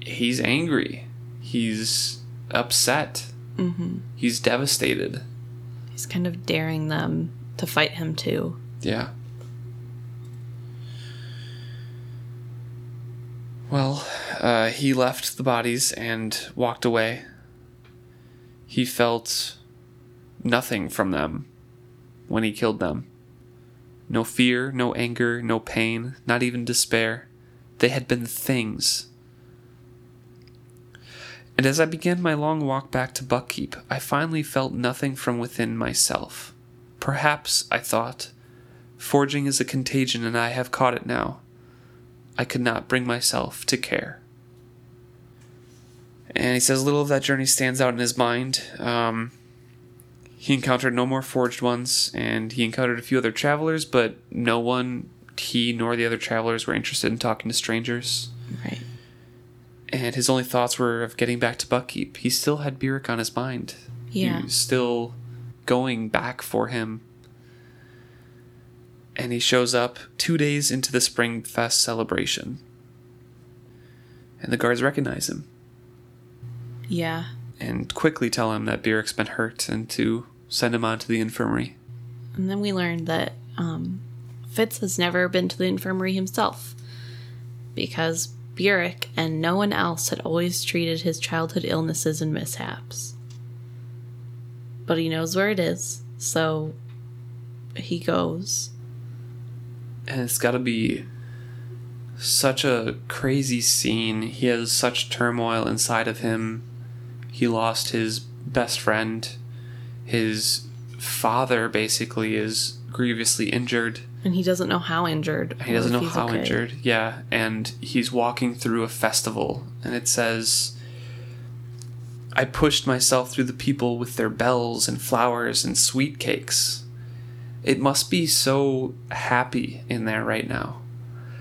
he's angry. He's upset. hmm He's devastated. He's kind of daring them to fight him too. Yeah. Well, uh, he left the bodies and walked away. He felt nothing from them when he killed them. No fear, no anger, no pain, not even despair. They had been things. And as I began my long walk back to Buckkeep, I finally felt nothing from within myself. Perhaps, I thought, forging is a contagion and I have caught it now. I could not bring myself to care. And he says little of that journey stands out in his mind. Um, he encountered no more forged ones, and he encountered a few other travelers, but no one, he nor the other travelers, were interested in talking to strangers. Right. And his only thoughts were of getting back to Buckkeep. He still had Burrich on his mind. Yeah. He was still going back for him. And he shows up two days into the Spring Fest celebration. And the guards recognize him Yeah. and quickly tell him that Burrich's been hurt and to send him on to the infirmary. And then we learned that um, Fitz has never been to the infirmary himself because Burrich and no one else had always treated his childhood illnesses and mishaps. But he knows where it is, so he goes. And it's got to be such a crazy scene. He has such turmoil inside of him. He lost his best friend, his father basically is grievously injured. And he doesn't know how injured. He doesn't know how okay. injured. Yeah, and he's walking through a festival, and it says, I pushed myself through the people with their bells and flowers and sweet cakes. It must be so happy in there right now.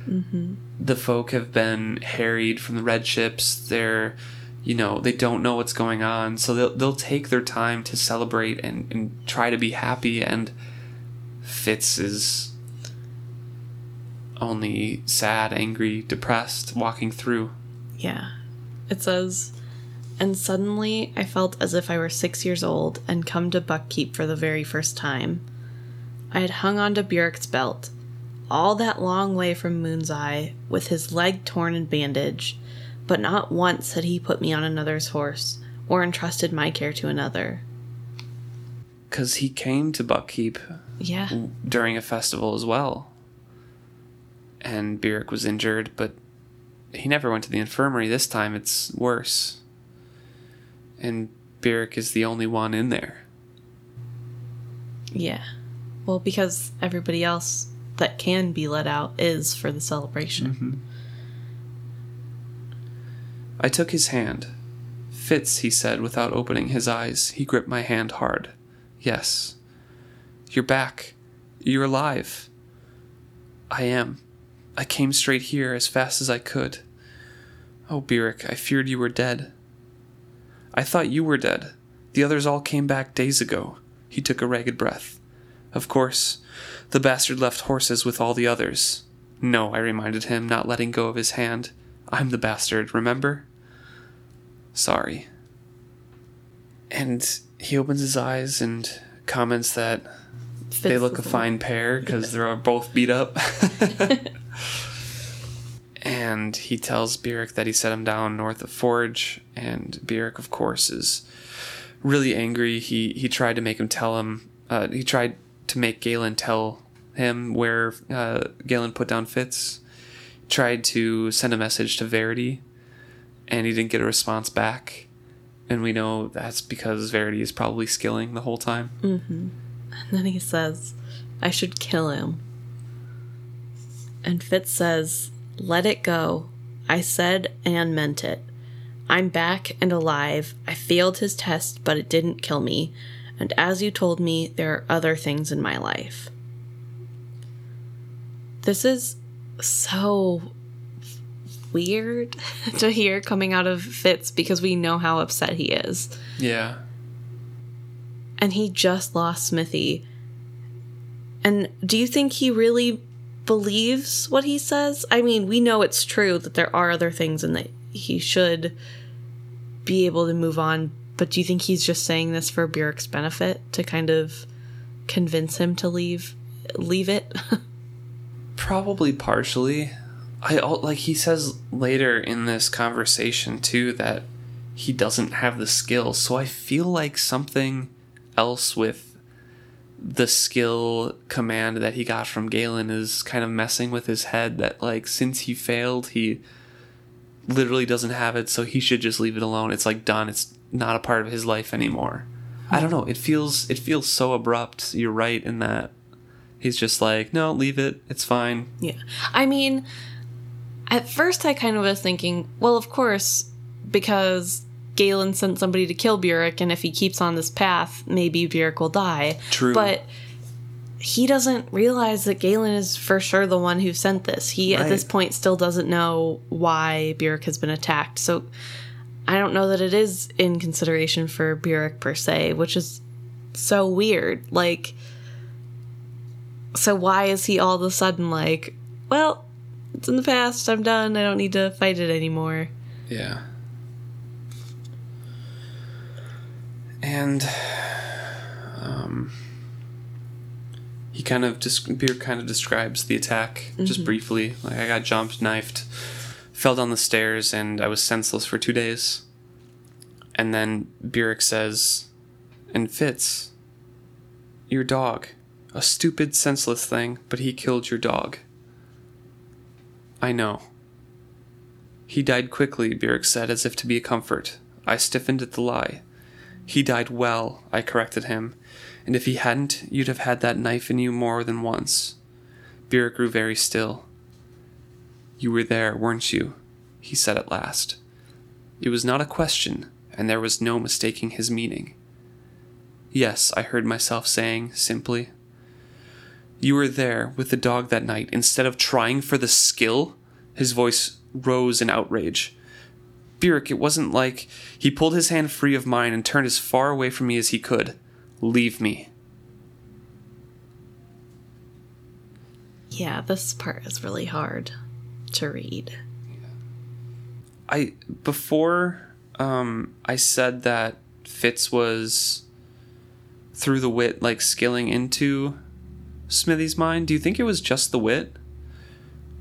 Mm-hmm. The folk have been harried from the red ships. They're, you know, they don't know what's going on, so they'll they'll take their time to celebrate and, and try to be happy. And Fitz is only sad, angry, depressed, walking through. Yeah. It says, and suddenly I felt as if I were six years old and come to Buckkeep for the very first time. I had hung onto Burrich's belt, all that long way from Moon's Eye, with his leg torn and bandaged, but not once had he put me on another's horse or entrusted my care to another. Because he came to Buckkeep Yeah. during a festival as well. And Burrich was injured, but he never went to the infirmary. This time it's worse. And Burrich is the only one in there. Yeah. Well, because everybody else that can be let out is for the celebration. Mm-hmm. I took his hand. Fitz, he said without opening his eyes. He gripped my hand hard. Yes. You're back. You're alive. I am. I came straight here as fast as I could. Oh, Burrich, I feared you were dead. I thought you were dead. The others all came back days ago. He took a ragged breath. Of course, the bastard left horses with all the others. No, I reminded him, not letting go of his hand. I'm the bastard, remember? Sorry. And he opens his eyes and comments that they look a fine pair <laughs> because they're both beat up. <laughs> and he tells Burrich that he set him down north of Forge, and Burrich, of course, is really angry. He he tried to make him tell him. Uh, he tried to make Galen tell him where uh, Galen put down Fitz. Tried to send a message to Verity, and he didn't get a response back. And we know that's because Verity is probably skilling the whole time. And then he says, I should kill him. And Fitz says, Let it go. I said and meant it. I'm back and alive. I failed his test, but it didn't kill me. And as you told me, there are other things in my life. This is so weird <laughs> to hear coming out of Fitz because we know how upset he is Yeah. and he just lost Smithy. And do you think he really believes what he says? I mean, we know it's true that there are other things and that he should be able to move on, but do you think he's just saying this for Burrich's benefit to kind of convince him to leave leave it? <laughs> Probably partially. I like he says later in this conversation too that he doesn't have the skill. So I feel like something else with the skill command that he got from Galen is kind of messing with his head that like since he failed, he literally doesn't have it, so he should just leave it alone. It's like done. It's not a part of his life anymore. I don't know. It feels it feels so abrupt. You're right in that. He's just like, no, leave it. It's fine. Yeah. I mean, at first I kind of was thinking, well, of course, because Galen sent somebody to kill Burrich, and if he keeps on this path, maybe Burrich will die. True. But he doesn't realize that Galen is for sure the one who sent this. He, at this point, still doesn't know why Burrich has been attacked. So I don't know that it is in consideration for Burrich per se, which is so weird. Like, so why is he all of a sudden like, well, it's in the past, I'm done, I don't need to fight it anymore? Yeah. And um he kind of just Burrich kind of describes the attack just briefly. Like I got jumped, knifed, fell down the stairs, and I was senseless for two days. And then Burrich says, and Fitz, your dog. A stupid, senseless thing, but he killed your dog. I know. He died quickly, Burrich said, as if to be a comfort. I stiffened at the lie. He died well, I corrected him. And if he hadn't, you'd have had that knife in you more than once. Burrich grew very still. You were there, weren't you? He said at last. It was not a question, and there was no mistaking his meaning. Yes, I heard myself saying, simply. You were there with the dog that night instead of trying for the skill? His voice rose in outrage. Burrich, it wasn't like. He pulled his hand free of mine and turned as far away from me as he could. Leave me. Yeah, this part is really hard to read. I before um I said that Fitz was through the wit like skilling into Smithy's mind. Do you think it was just the wit?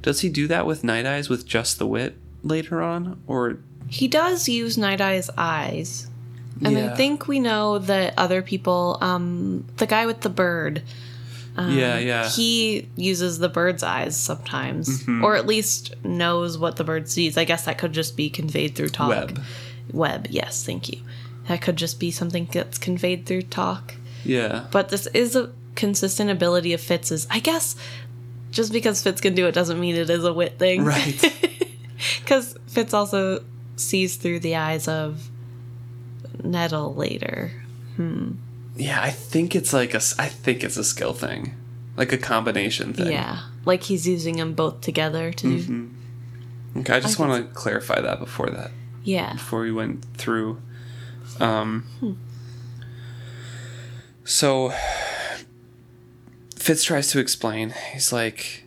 Does he do that with Night Eyes with just the wit later on or He does use Night Eye's eyes. And I think we know that other people, um, the guy with the bird, um, Yeah, yeah. he uses the bird's eyes sometimes, Mhm. or at least knows what the bird sees. I guess that could just be conveyed through talk. Web. Web, yes, thank you. That could just be something that's conveyed through talk. Yeah. But this is a consistent ability of Fitz's. I guess just because Fitz can do it doesn't mean it is a wit thing. Right. <laughs> Because Fitz also sees through the eyes of Nettle later. Yeah, I think it's like a I think it's a skill thing. Like a combination thing. Yeah. Like he's using them both together to. Mm-hmm. Okay, I just want to clarify that before that. Yeah. before we went through. Um, So Fitz tries to explain. He's like,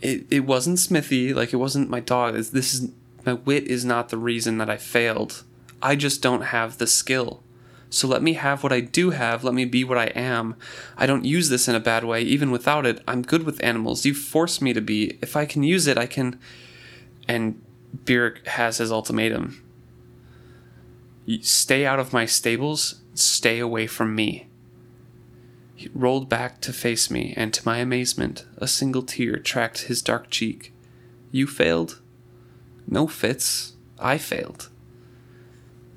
it, it wasn't Smithy. Like, it wasn't my dog. This- This is my wit is not the reason that I failed. I just don't have the skill. So let me have what I do have. Let me be what I am. I don't use this in a bad way. Even without it, I'm good with animals. You force me to be. If I can use it, I can. And Burrich has his ultimatum. Stay out of my stables, stay away from me. He rolled back to face me, and to my amazement, a single tear tracked his dark cheek. You failed? No, Fitz. I failed.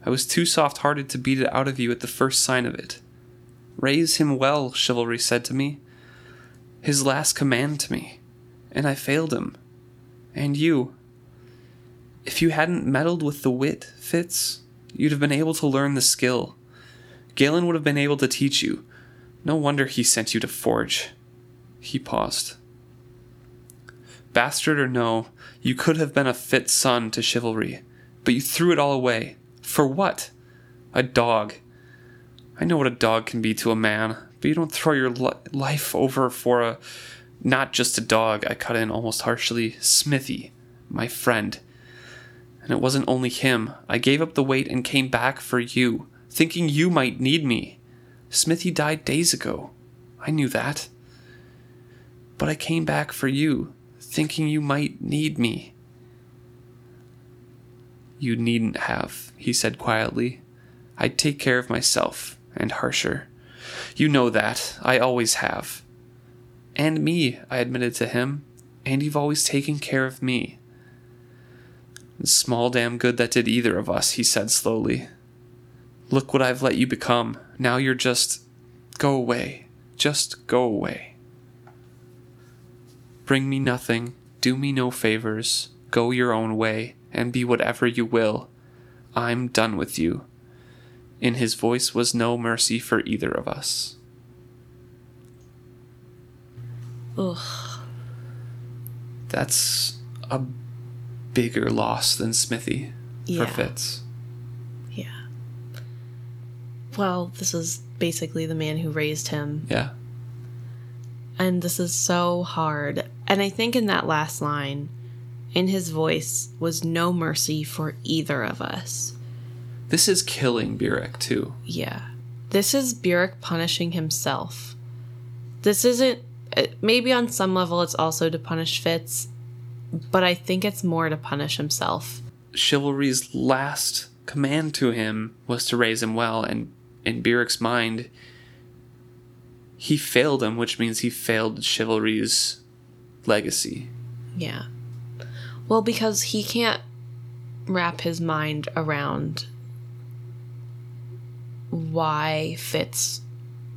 I was too soft hearted to beat it out of you at the first sign of it. Raise him well, chivalry said to me. His last command to me. And I failed him. And you. If you hadn't meddled with the wit, Fitz, you'd have been able to learn the skill. Galen would have been able to teach you. No wonder he sent you to Forge. He paused. Bastard or no, you could have been a fit son to chivalry, but you threw it all away. For what? A dog. I know what a dog can be to a man, but you don't throw your li- life over for a. Not just a dog, I cut in almost harshly. Smithy, my friend. And it wasn't only him. I gave up the weight and came back for you, thinking you might need me. Smithy died days ago. I knew that. But I came back for you, thinking you might need me. You needn't have, he said quietly. I'd take care of myself, and harsher. You know that. I always have. And me, I admitted to him. And you've always taken care of me. Small damn good that did either of us, he said slowly. Look what I've let you become. Now you're just. Go away. Just go away. Bring me nothing, do me no favors, go your own way, and be whatever you will. I'm done with you. In his voice was no mercy for either of us. Ugh. That's a bigger loss than Smithy for Yeah. Fitz. Yeah. Well, this is basically the man who raised him. Yeah. And this is so hard. And I think in that last line, in his voice, was no mercy for either of us. This is killing Burrich too. Yeah. This is Burrich punishing himself. This isn't. uh, Maybe on some level it's also to punish Fitz, but I think it's more to punish himself. Chivalry's last command to him was to raise him well, and in Burrich's mind, he failed him, which means he failed chivalry's legacy. Yeah. Well, because he can't wrap his mind around why Fitz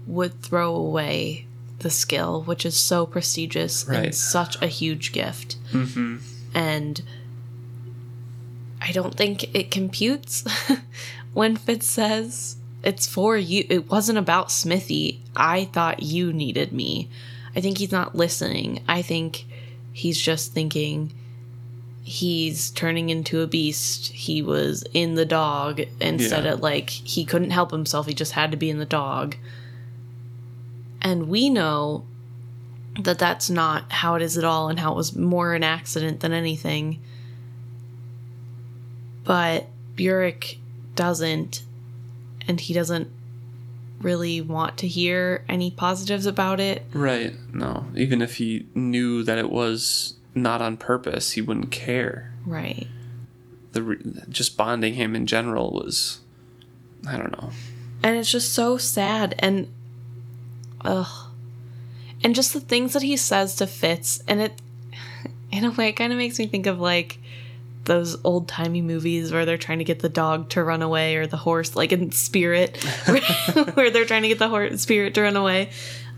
would throw away the skill, which is so prestigious Right. and such a huge gift. Mm-hmm. And I don't think it computes <laughs> when Fitz says it's for you. It wasn't about Smithy. I thought you needed me. I think he's not listening. I think he's just thinking he's turning into a beast. He was in the dog instead Yeah. of like he couldn't help himself. He just had to be in the dog. And we know that that's not how it is at all and how it was more an accident than anything. But Burrich doesn't, and he doesn't really want to hear any positives about it. Right. No. Even if he knew that it was not on purpose, he wouldn't care. Right. The re- just bonding him in general was, I don't know. And it's just so sad and ugh. And just the things that he says to Fitz and it <laughs> in a way it kind of makes me think of like those old timey movies where they're trying to get the dog to run away or the horse like in spirit <laughs> where they're trying to get the horse spirit to run away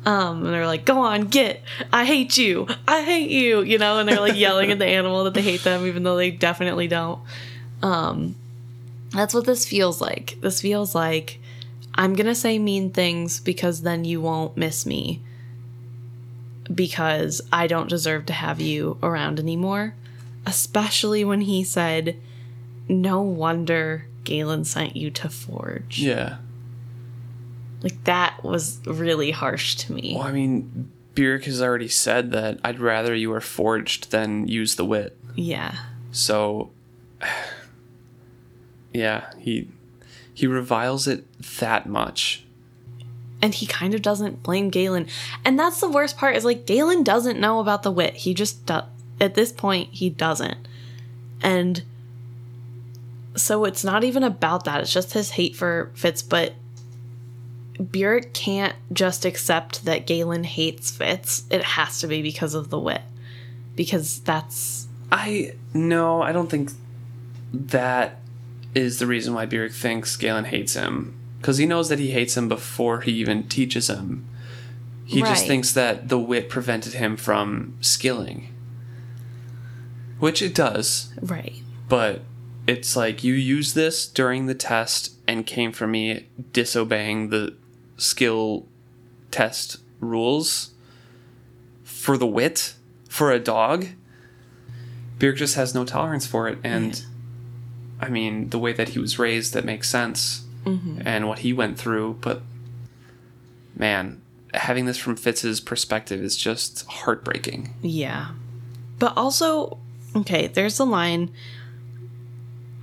um and they're like go on get i hate you i hate you you know and they're like yelling at the animal that they hate them even though they definitely don't. Um that's what this feels like. This feels like i'm gonna say mean things because then you won't miss me because i don't deserve to have you around anymore. Especially when he said no wonder galen sent you to forge. Yeah. Like that was really harsh to me Well, I mean, Burrich has already said that I'd rather you were forged than use the wit. yeah So, <sighs> yeah, he he reviles it that much. and he kind of doesn't blame Galen. And that's the worst part is like Galen doesn't know about the wit. He just do- at this point he doesn't. And so it's not even about that. It's just his hate for Fitz, but Burrich can't just accept that Galen hates Fitz. It has to be because of the wit. Because that's I no, I don't think that is the reason why Burrich thinks Galen hates him because he knows that he hates him before he even teaches him. He just thinks that the wit prevented him from skilling, which it does. right. but it's like you use this during the test and came for me disobeying the skill test rules for the wit for a dog Burrich just has no tolerance for it. And i mean the way that he was raised that makes sense and what he went through. But man having this from fitz's perspective is just heartbreaking. Yeah. But also, okay, there's a line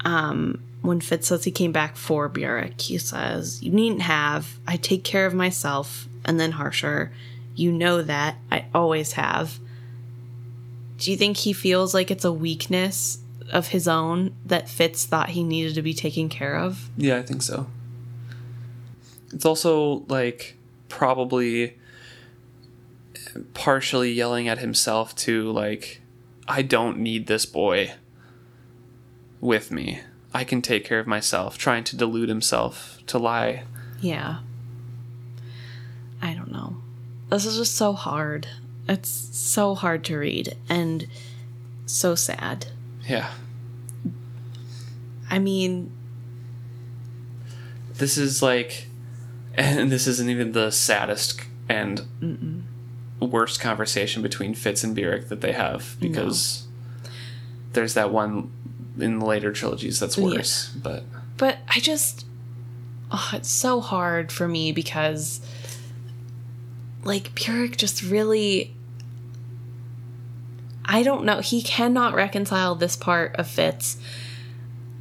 um when Fitz says he came back for Burrich, he says, You needn't have. I take care of myself. And then harsher, you know that. I always have. Do you think he feels like it's a weakness of his own that Fitz thought he needed to be taken care of? Yeah, I think so. It's also like probably partially yelling at himself to like I don't need this boy with me. I can take care of myself, trying to delude himself to lie. Yeah. I don't know. This is just so hard. It's so hard to read and so sad. Yeah. I mean, This is like <laughs> and this isn't even the saddest and worst conversation between Fitz and Burrich that they have because there's that one in the later trilogies that's Yeah. worse. But but I just oh, it's so hard for me because like Burrich just really I don't know, he cannot reconcile this part of Fitz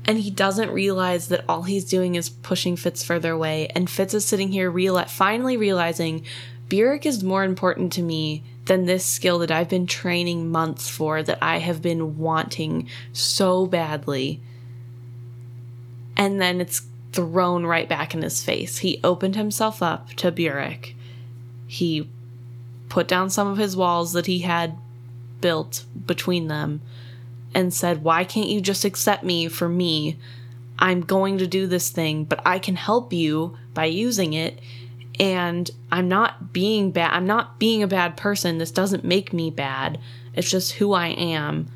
and he doesn't realize that all he's doing is pushing Fitz further away and Fitz is sitting here real finally realizing Burrich is more important to me than this skill that I've been training months for that I have been wanting so badly and then it's thrown right back in his face. He opened himself up to Burrich. He put down some of his walls that he had built between them and said, Why can't you just accept me for me? I'm going to do this thing, but I can help you by using it. And I'm not being bad. I'm not being a bad person. This doesn't make me bad. It's just who I am.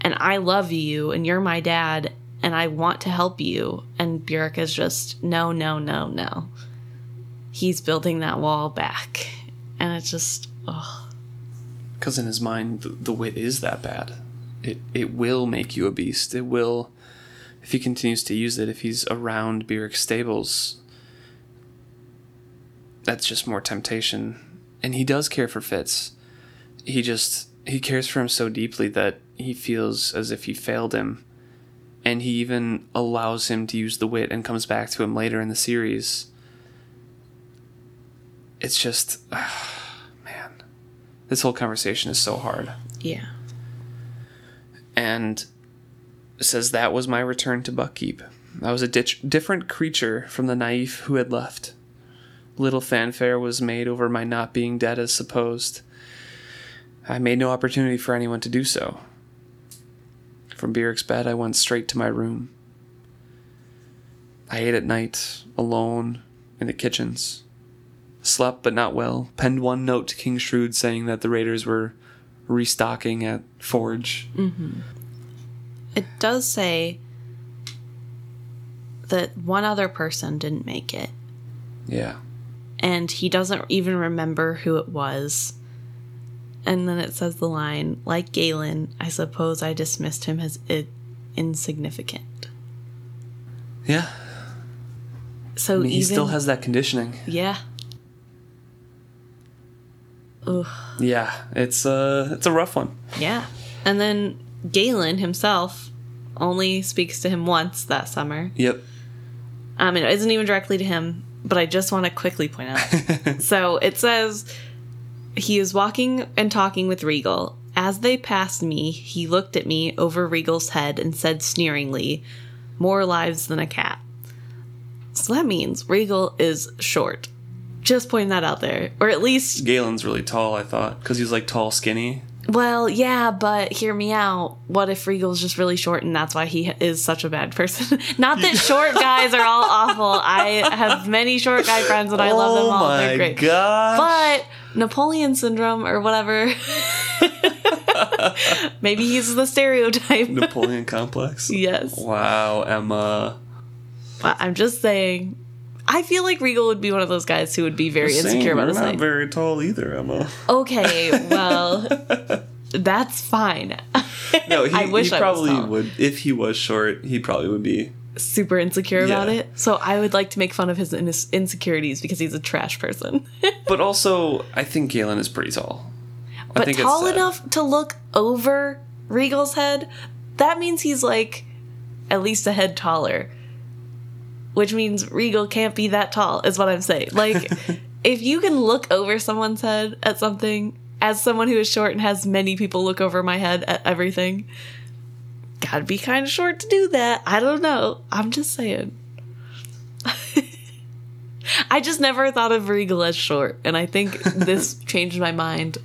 And I love you, and you're my dad, and I want to help you. And Burrich is just, no, no, no, no. He's building that wall back. And it's just, oh. Because in his mind, the, the wit is that bad. It it will make you a beast. It will, if he continues to use it, if he's around Burrich's stables, that's just more temptation. And he does care for Fitz. He just he cares for him so deeply that he feels as if he failed him. And he even allows him to use the wit and comes back to him later in the series. It's just <sighs> man. This whole conversation is so hard. Yeah. And says that was my return to Buckkeep. I was a ditch- different creature from the naive who had left. Little fanfare was made over my not being dead as supposed. I made no opportunity for anyone to do so. From Burrich's bed, I went straight to my room. I ate at night, alone, in the kitchens. Slept, but not well. Penned one note to King Shrewd saying that the raiders were restocking at Forge. Mm-hmm. It does say that one other person didn't make it, Yeah. And he doesn't even remember who it was. And then it says the line, like Galen, I suppose I dismissed him as i- insignificant. Yeah. So I mean, he still has that conditioning. yeah. Ugh. Yeah, it's uh it's a rough one. Yeah. And then Galen himself only speaks to him once that summer. Yep. Um, it isn't even directly to him, but I just want to quickly point out. <laughs> so it says he is walking and talking with Regal. As they passed me, he looked at me over Regal's head and said sneeringly, More lives than a cat. So that means Regal is short. Just pointing that out there. Or at least Galen's really tall, I thought, because he's like tall, skinny. Well, yeah, but hear me out. What if Regal's just really short and that's why he is such a bad person? <laughs> Not that short guys are all awful. I have many short guy friends and I love them oh all. They're great. god! But Napoleon syndrome or whatever. <laughs> Maybe he's the stereotype. Napoleon complex. <laughs> yes. Wow, Emma. I'm just saying. I feel like Regal would be one of those guys who would be very Same, insecure about his not height. very tall either, Emma. Okay, <laughs> well, that's fine. <laughs> No, <laughs> he, I wish he I probably would. If he was short, he probably would be. super insecure about Yeah. it. So I would like to make fun of his ins- insecurities because he's a trash person. But also, I think Galen is pretty tall. I but tall enough to look over Regal's head, that means he's like at least a head taller. Which means Regal can't be that tall, is what I'm saying. Like, <laughs> if you can look over someone's head at something, as someone who is short and has many people look over my head at everything, gotta be kind of short to do that. I don't know. I'm just saying. <laughs> I just never thought of Regal as short, and I think this <laughs> changed my mind.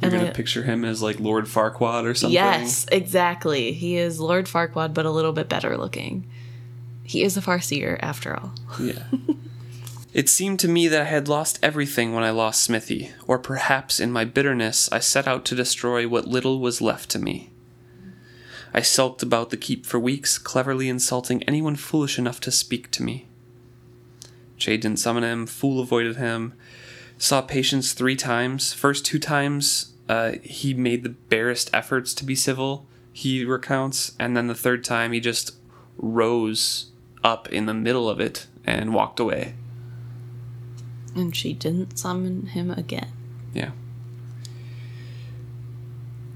You're And gonna I- picture him as like Lord Farquaad or something. Yes, exactly. He is Lord Farquaad, but a little bit better looking. He is a Farseer, after all. Yeah. it seemed to me that I had lost everything when I lost Smithy, or perhaps in my bitterness I set out to destroy what little was left to me. I sulked about the keep for weeks, cleverly insulting anyone foolish enough to speak to me. Chade didn't summon him, Fool avoided him, saw Patience three times. First two times, uh, he made the barest efforts to be civil, he recounts, and then the third time he just rose up in the middle of it and walked away. And she didn't summon him again. Yeah.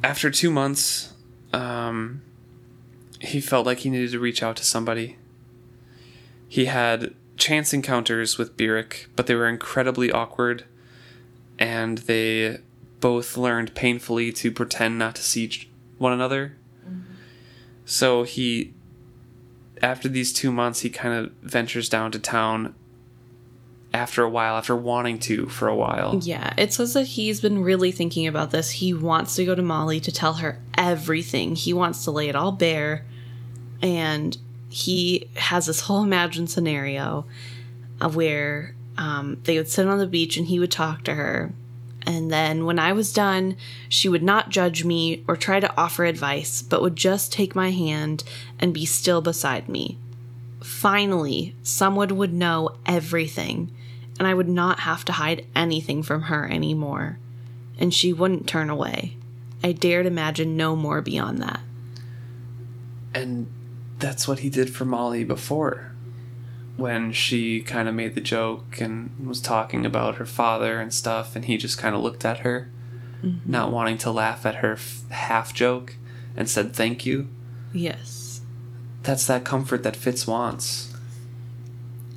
After two months, um, he felt like he needed to reach out to somebody. He had chance encounters with Burrich, but they were incredibly awkward, and they both learned painfully to pretend not to see one another. So he, after these two months, he kind of ventures down to town after a while, after wanting to for a while. Yeah, it says that he's been really thinking about this. He wants to go to Molly to tell her everything. He wants to lay it all bare. And he has this whole imagined scenario of where um, they would sit on the beach and he would talk to her. And then when I was done, she would not judge me or try to offer advice, but would just take my hand and be still beside me. Finally, someone would know everything, and I would not have to hide anything from her anymore. And she wouldn't turn away. I dared imagine no more beyond that. And that's what he did for Molly before. When she kind of made the joke and was talking about her father and stuff, and he just kind of looked at her, mm-hmm. not wanting to laugh at her f- half joke, and said thank you. Yes. That's that comfort that Fitz wants.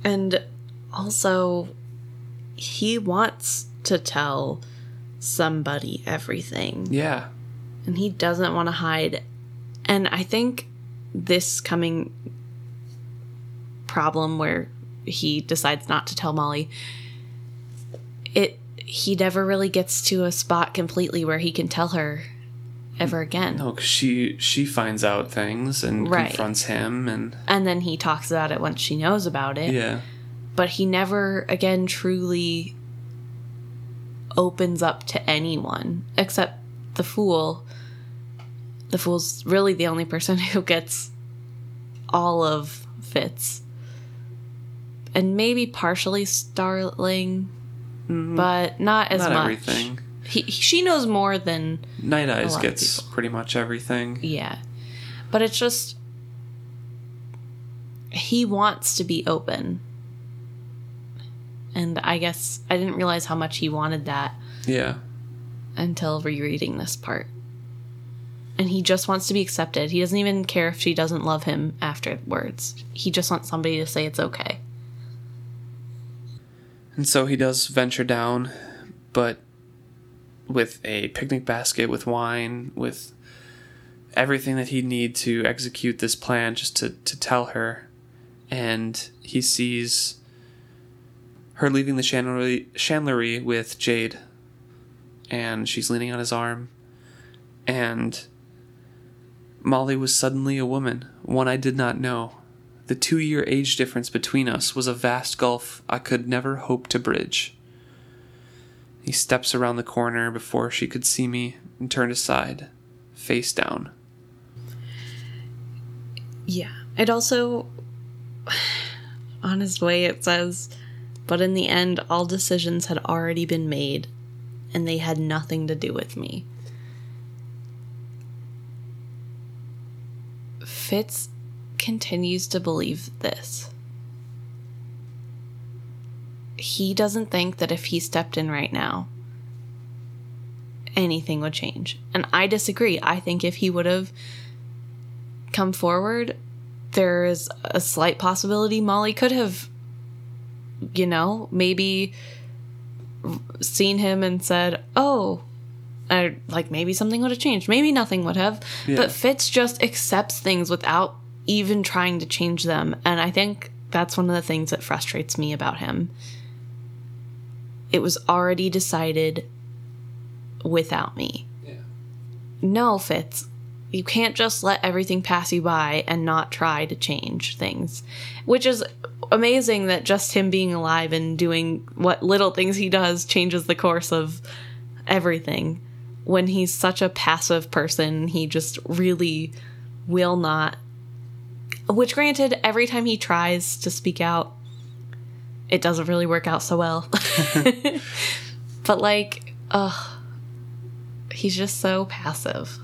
And also, he wants to tell somebody everything. Yeah. and he doesn't want to hide. And I think this coming problem where he decides not to tell Molly, it he never really gets to a spot completely where he can tell her ever again. No, because she she finds out things and Right. confronts him, and And then he talks about it once she knows about it. yeah, But he never again truly opens up to anyone except the fool. The fool's really the only person <laughs> who gets all of Fitz. And maybe partially Starling, but not as Mm-hmm. not much. everything. He, he- she knows more than Night Eyes gets pretty much everything. yeah. But it's just he wants to be open. And I guess I didn't realize how much he wanted that Yeah, until rereading this part. And he just wants to be accepted. He doesn't even care if she doesn't love him afterwards. He just wants somebody to say it's okay. And so he does venture down, but with a picnic basket, with wine, with everything that he'd need to execute this plan, just to to tell her, and he sees her leaving the chandlery, chandlery with Jade, and she's leaning on his arm, and Molly was suddenly a woman, one I did not know. The two year age difference between us was a vast gulf I could never hope to bridge. He steps around the corner before she could see me and turned aside, face down. Yeah. It also, <sighs> on his way, it says, but in the end, all decisions had already been made, and they had nothing to do with me. Fitz continues to believe this. He doesn't think that if he stepped in right now, anything would change. And I disagree. I think if he would have come forward, there is a slight possibility Molly could have, you know, maybe seen him and said, "Oh," or like maybe something would have changed. Maybe nothing would have. Yeah. But Fitz just accepts things without even trying to change them, and I think that's one of the things that frustrates me about him. It was already decided without me. No, Fitz. You can't just let everything pass you by and not try to change things. Which is amazing that just him being alive and doing what little things he does changes the course of everything. When he's such a passive person, he just really will not. Which, granted, every time he tries to speak out, it doesn't really work out so well. <laughs> <laughs> but, like, ugh. He's just so passive.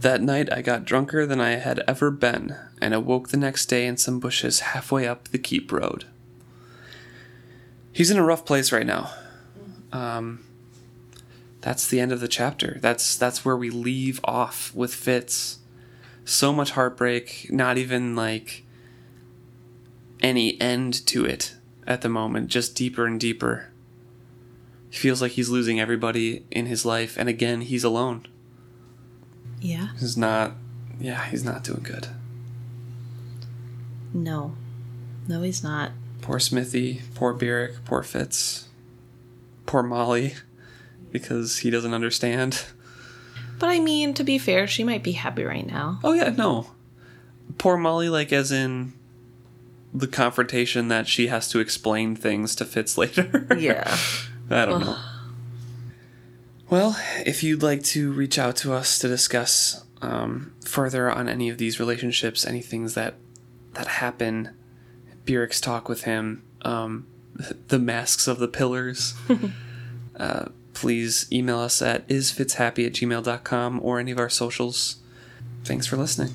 That night I got drunker than I had ever been, and awoke the next day in some bushes halfway up the keep road. He's in a rough place right now. Um, that's the end of the chapter. That's that's where we leave off with Fitz. So much heartbreak, not even like any end to it at the moment, just deeper and deeper. He feels like he's losing everybody in his life, and again, he's alone. Yeah. He's not. Yeah, he's not doing good. No. No, he's not. Poor Smithy. Poor Burrich. Poor Fitz. Poor Molly, because he doesn't understand. <laughs> But I mean, to be fair, she might be happy right now. Oh yeah, no. Poor Molly, like as in, the confrontation that she has to explain things to Fitz later. <laughs> Yeah. I don't know. Well, if you'd like to reach out to us to discuss um, further on any of these relationships, any things that that happen, Burrich's talk with him, um, <laughs> the masks of the pillars, <laughs> uh, please email us at isfitshappy at gmail.com or any of our socials. Thanks for listening.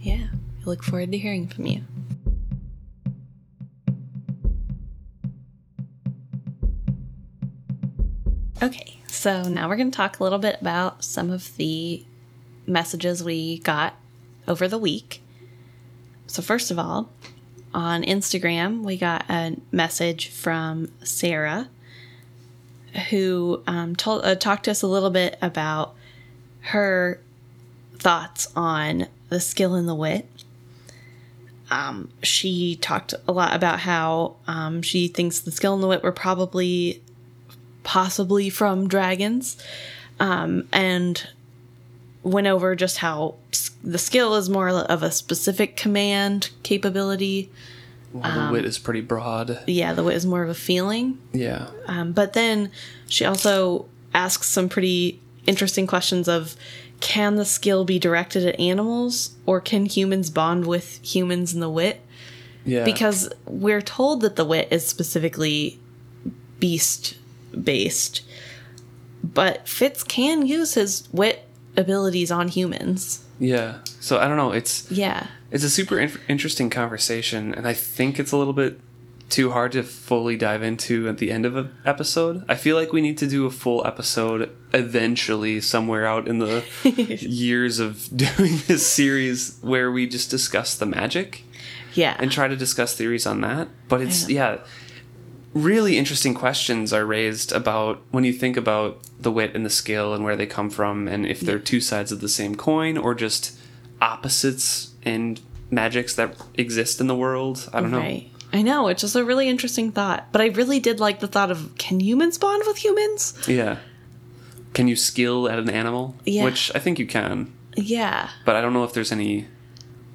Yeah. I look forward to hearing from you. Okay, so now we're going to talk a little bit about some of the messages we got over the week. So, first of all, on Instagram, we got a message from Sarah who um, told uh, talked to us a little bit about her thoughts on the skill and the wit. Um, she talked a lot about how um, she thinks the skill and the wit were probably possibly from dragons um, and went over just how the skill is more of a specific command capability Well, the wit is pretty broad. yeah the wit is more of a feeling Yeah. um, but then she also asks some pretty interesting questions of can the skill be directed at animals or can humans bond with humans in the wit Yeah. because we're told that the wit is specifically beast based but fitz can use his wit abilities on humans yeah. So I don't know. It's yeah It's a super in- interesting conversation, and I think it's a little bit too hard to fully dive into at the end of an episode. I feel like we need to do a full episode eventually, somewhere out in the <laughs> years of <laughs> doing this series, where we just discuss the magic yeah and try to discuss theories on that. But it's, yeah, really interesting questions are raised about when you think about the wit and the skill and where they come from, and if they're two sides of the same coin or just opposites and magics that exist in the world. I don't know. i know it's just a really interesting thought but i really did like the thought of can humans bond with humans Yeah. Can you skill at an animal? Yeah. Which I think you can, yeah but I don't know if there's any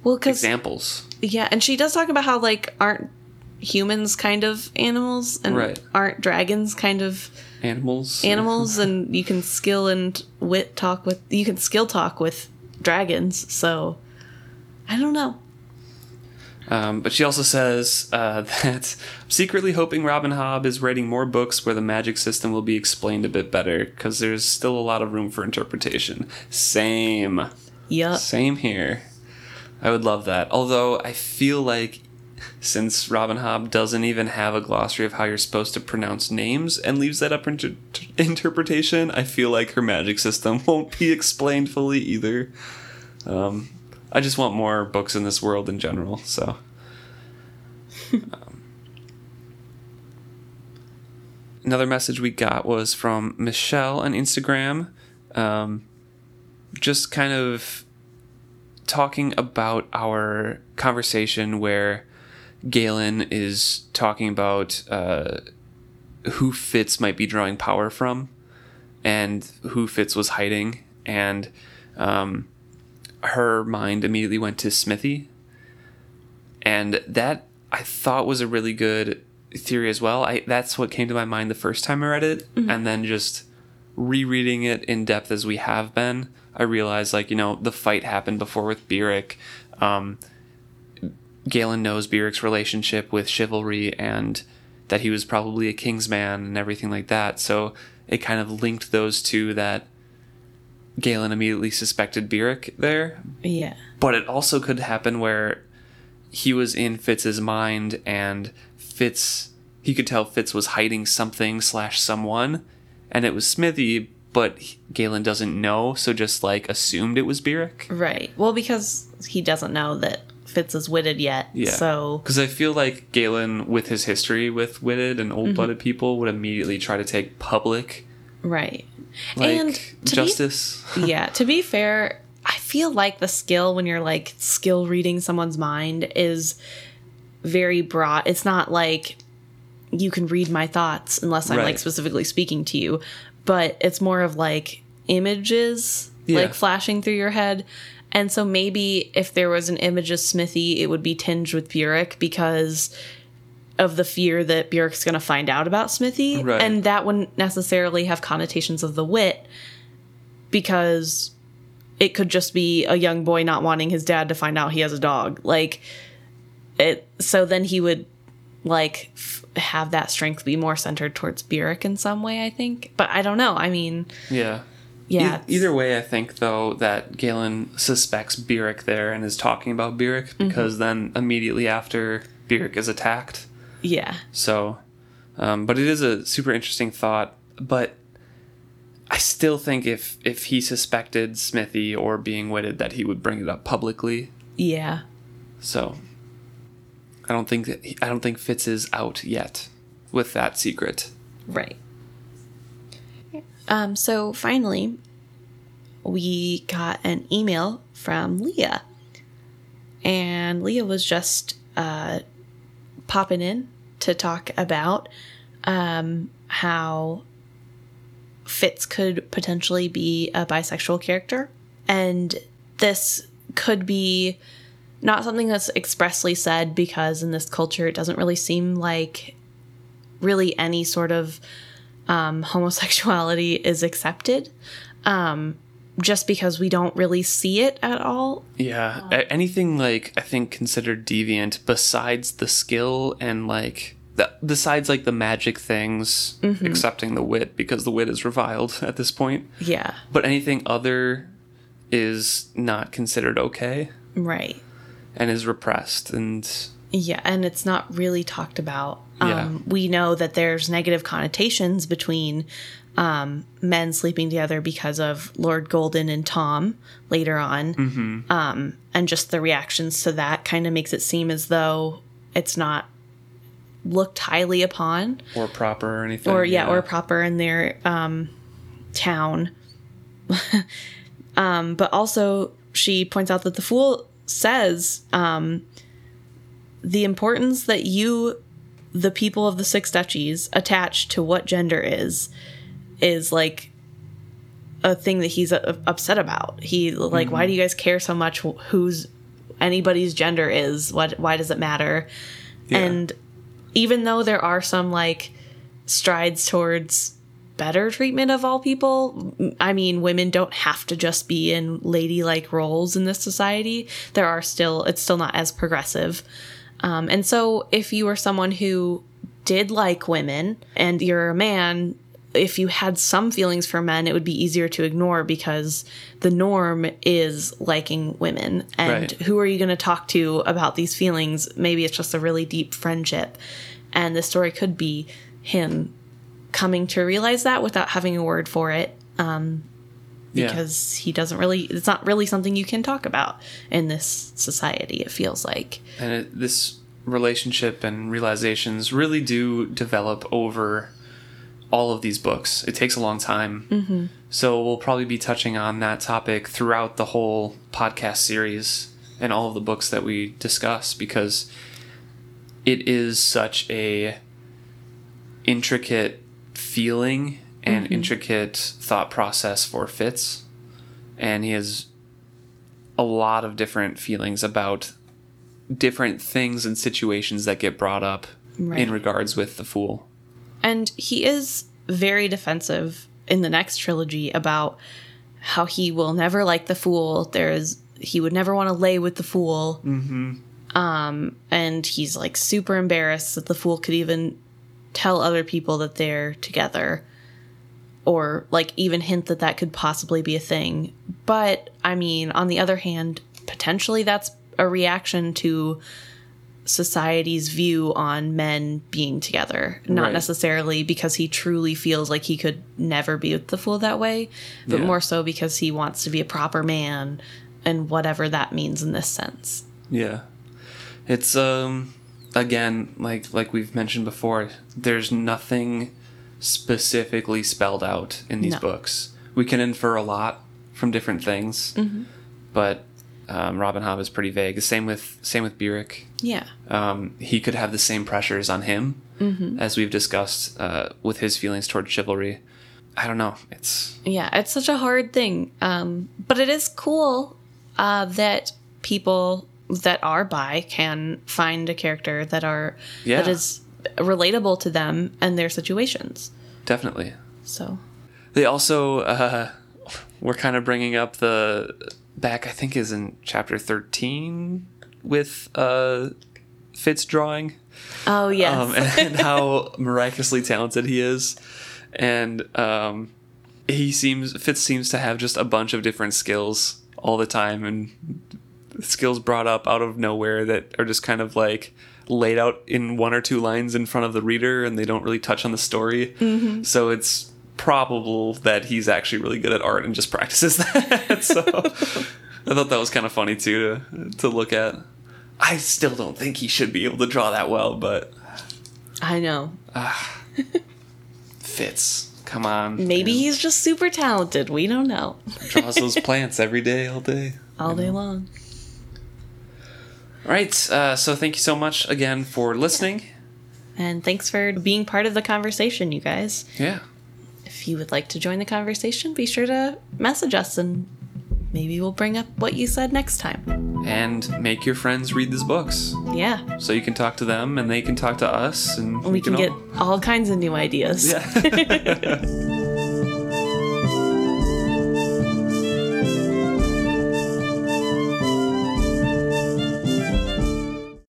well examples. Yeah, and she does talk about how like aren't humans kind of animals and Right. aren't dragons kind of Animals. animals <laughs> and you can skill and wit talk with you can skill talk with dragons. So I don't know. Um, but she also says uh, <laughs> that I'm secretly hoping Robin Hobb is writing more books where the magic system will be explained a bit better because there's still a lot of room for interpretation. Same. Yup. Same here. I would love that. Although I feel like since Robin Hobb doesn't even have a glossary of how you're supposed to pronounce names and leaves that up for inter- <laughs> interpretation, I feel like her magic system <laughs> won't be explained fully either. Um, I just want more books in this world in general, so. <laughs> Um, another message we got was from Michelle on Instagram. Um, just kind of talking about our conversation where Galen is talking about uh, who Fitz might be drawing power from and who Fitz was hiding. And um, her mind immediately went to Smithy. And that I thought was a really good theory as well. I that's what came to my mind the first time I read it, and then just rereading it in depth as we have been, I realized like you know the fight happened before with Burrich. Um, Galen knows Burrich's relationship with chivalry and that he was probably a king's man and everything like that. So it kind of linked those two that Galen immediately suspected Burrich there. Yeah. But it also could happen where he was in Fitz's mind and Fitz he could tell Fitz was hiding something slash someone and it was Smithy, but Galen doesn't know, so just like assumed it was Burrich. Right. Well, because he doesn't know that Fitz is witted yet. Yeah. So Because I feel like Galen, with his history with witted and old blooded mm-hmm. people, would immediately try to take public right. like and to justice. Be, <laughs> yeah. To be fair, I feel like the skill when you're like skill reading someone's mind is very broad. It's not like you can read my thoughts unless I'm like specifically speaking to you, but it's more of like images Yeah. like flashing through your head. And so maybe if there was an image of Smithy, it would be tinged with Burrich because of the fear that Burrich's going to find out about Smithy. Right. And that wouldn't necessarily have connotations of the wit because it could just be a young boy not wanting his dad to find out he has a dog. Like it so then he would like f- have that strength be more centered towards Burrich in some way, I think. But I don't know. I mean, Yeah. yeah. E- either way, I think though that Galen suspects Burrich there and is talking about Burrich Mm-hmm. because then immediately after Burrich is attacked. Yeah. So, um, but it is a super interesting thought. But I still think if if he suspected Smithy or being witted, that he would bring it up publicly. Yeah. So, I don't think that I don't think Fitz is out yet with that secret. Right. Um, so finally, we got an email from Leah. And Leah was just uh, popping in to talk about um, how Fitz could potentially be a bisexual character. And this could be not something that's expressly said because in this culture it doesn't really seem like really any sort of um, <laughs> homosexuality is accepted um, just because we don't really see it at all. Yeah, anything like I think considered deviant besides the skill and like the, besides like the magic things, accepting the wit because the wit is reviled <laughs> at this point. Yeah, But anything other is not considered okay right. and is repressed and Yeah, and it's not really talked about. Yeah. Um, we know that there's negative connotations between um, men sleeping together because of Lord Golden and Tom later on. Um, and just the reactions to that kind of makes it seem as though it's not looked highly upon. or proper or anything. or yeah, or proper in their um, town. <laughs> um, but also, she points out that the fool says um, the importance that you, the people of the six duchies, attach to what gender is, is like a thing that he's uh, upset about. He like, why do you guys care so much who's anybody's gender is? What? Why does it matter? Yeah. And even though there are some like strides towards better treatment of all people, I mean, women don't have to just be in ladylike roles in this society. There are still, it's still not as progressive. Um, and so if you were someone who did like women and you're a man, if you had some feelings for men, it would be easier to ignore because the norm is liking women. And Right. who are you going to talk to about these feelings? Maybe it's just a really deep friendship. And the story could be him coming to realize that without having a word for it um, Yeah. because he doesn't really, it's not really something you can talk about in this society, it feels like. and it, this relationship and realizations really do develop over all of these books. It takes a long time. Mm-hmm. So we'll probably be touching on that topic throughout the whole podcast series and all of the books that we discuss because it is such a intricate feeling and intricate thought process for Fitz and he has a lot of different feelings about different things and situations that get brought up Right. in regards with the fool. And he is very defensive in the next trilogy about how he will never like the fool. There's he would never want to lay with the fool. Mm-hmm. Um, and he's like super embarrassed that the fool could even tell other people that they're together, or like even hint that that could possibly be a thing. But I mean, on the other hand, potentially that's a reaction to society's view on men being together, not Right. necessarily because he truly feels like he could never be with the fool that way, but Yeah. more so because he wants to be a proper man and whatever that means in this sense. Yeah. It's um again, like like we've mentioned before, there's nothing specifically spelled out in these No. books. We can infer a lot from different things, but um, Robin Hobb is pretty vague. The Same with same with Burrich. Yeah. Um, he could have the same pressures on him as we've discussed uh, with his feelings toward chivalry. I don't know. It's Yeah, it's such a hard thing. Um, but it is cool uh, that people that are bi can find a character that are Yeah. that is relatable to them and their situations. Definitely. So They also uh, <laughs> were kind of bringing up the back. I think is in chapter thirteen with uh, Fitz drawing. oh yes, um, and how <laughs> miraculously talented he is. And um, he seems Fitz seems to have just a bunch of different skills all the time, and skills brought up out of nowhere that are just kind of like laid out in one or two lines in front of the reader, and they don't really touch on the story. So it's probable that he's actually really good at art and just <laughs> practices that. so I thought that was kind of funny too to, to look at. I still don't think he should be able to draw that well, but I know. <laughs> Uh, Fitz. Come on. Maybe man. he's just super talented. We don't know. draws those <laughs> plants every day, all day. All day long. All right. Uh, so thank you so much again for listening. And thanks for being part of the conversation, you guys. Yeah. If you would like to join the conversation, be sure to message us and maybe we'll bring up what you said next time. And make your friends read these books Yeah. so you can talk to them and they can talk to us and We can get all- all kinds of new ideas. Yeah. <laughs> <laughs>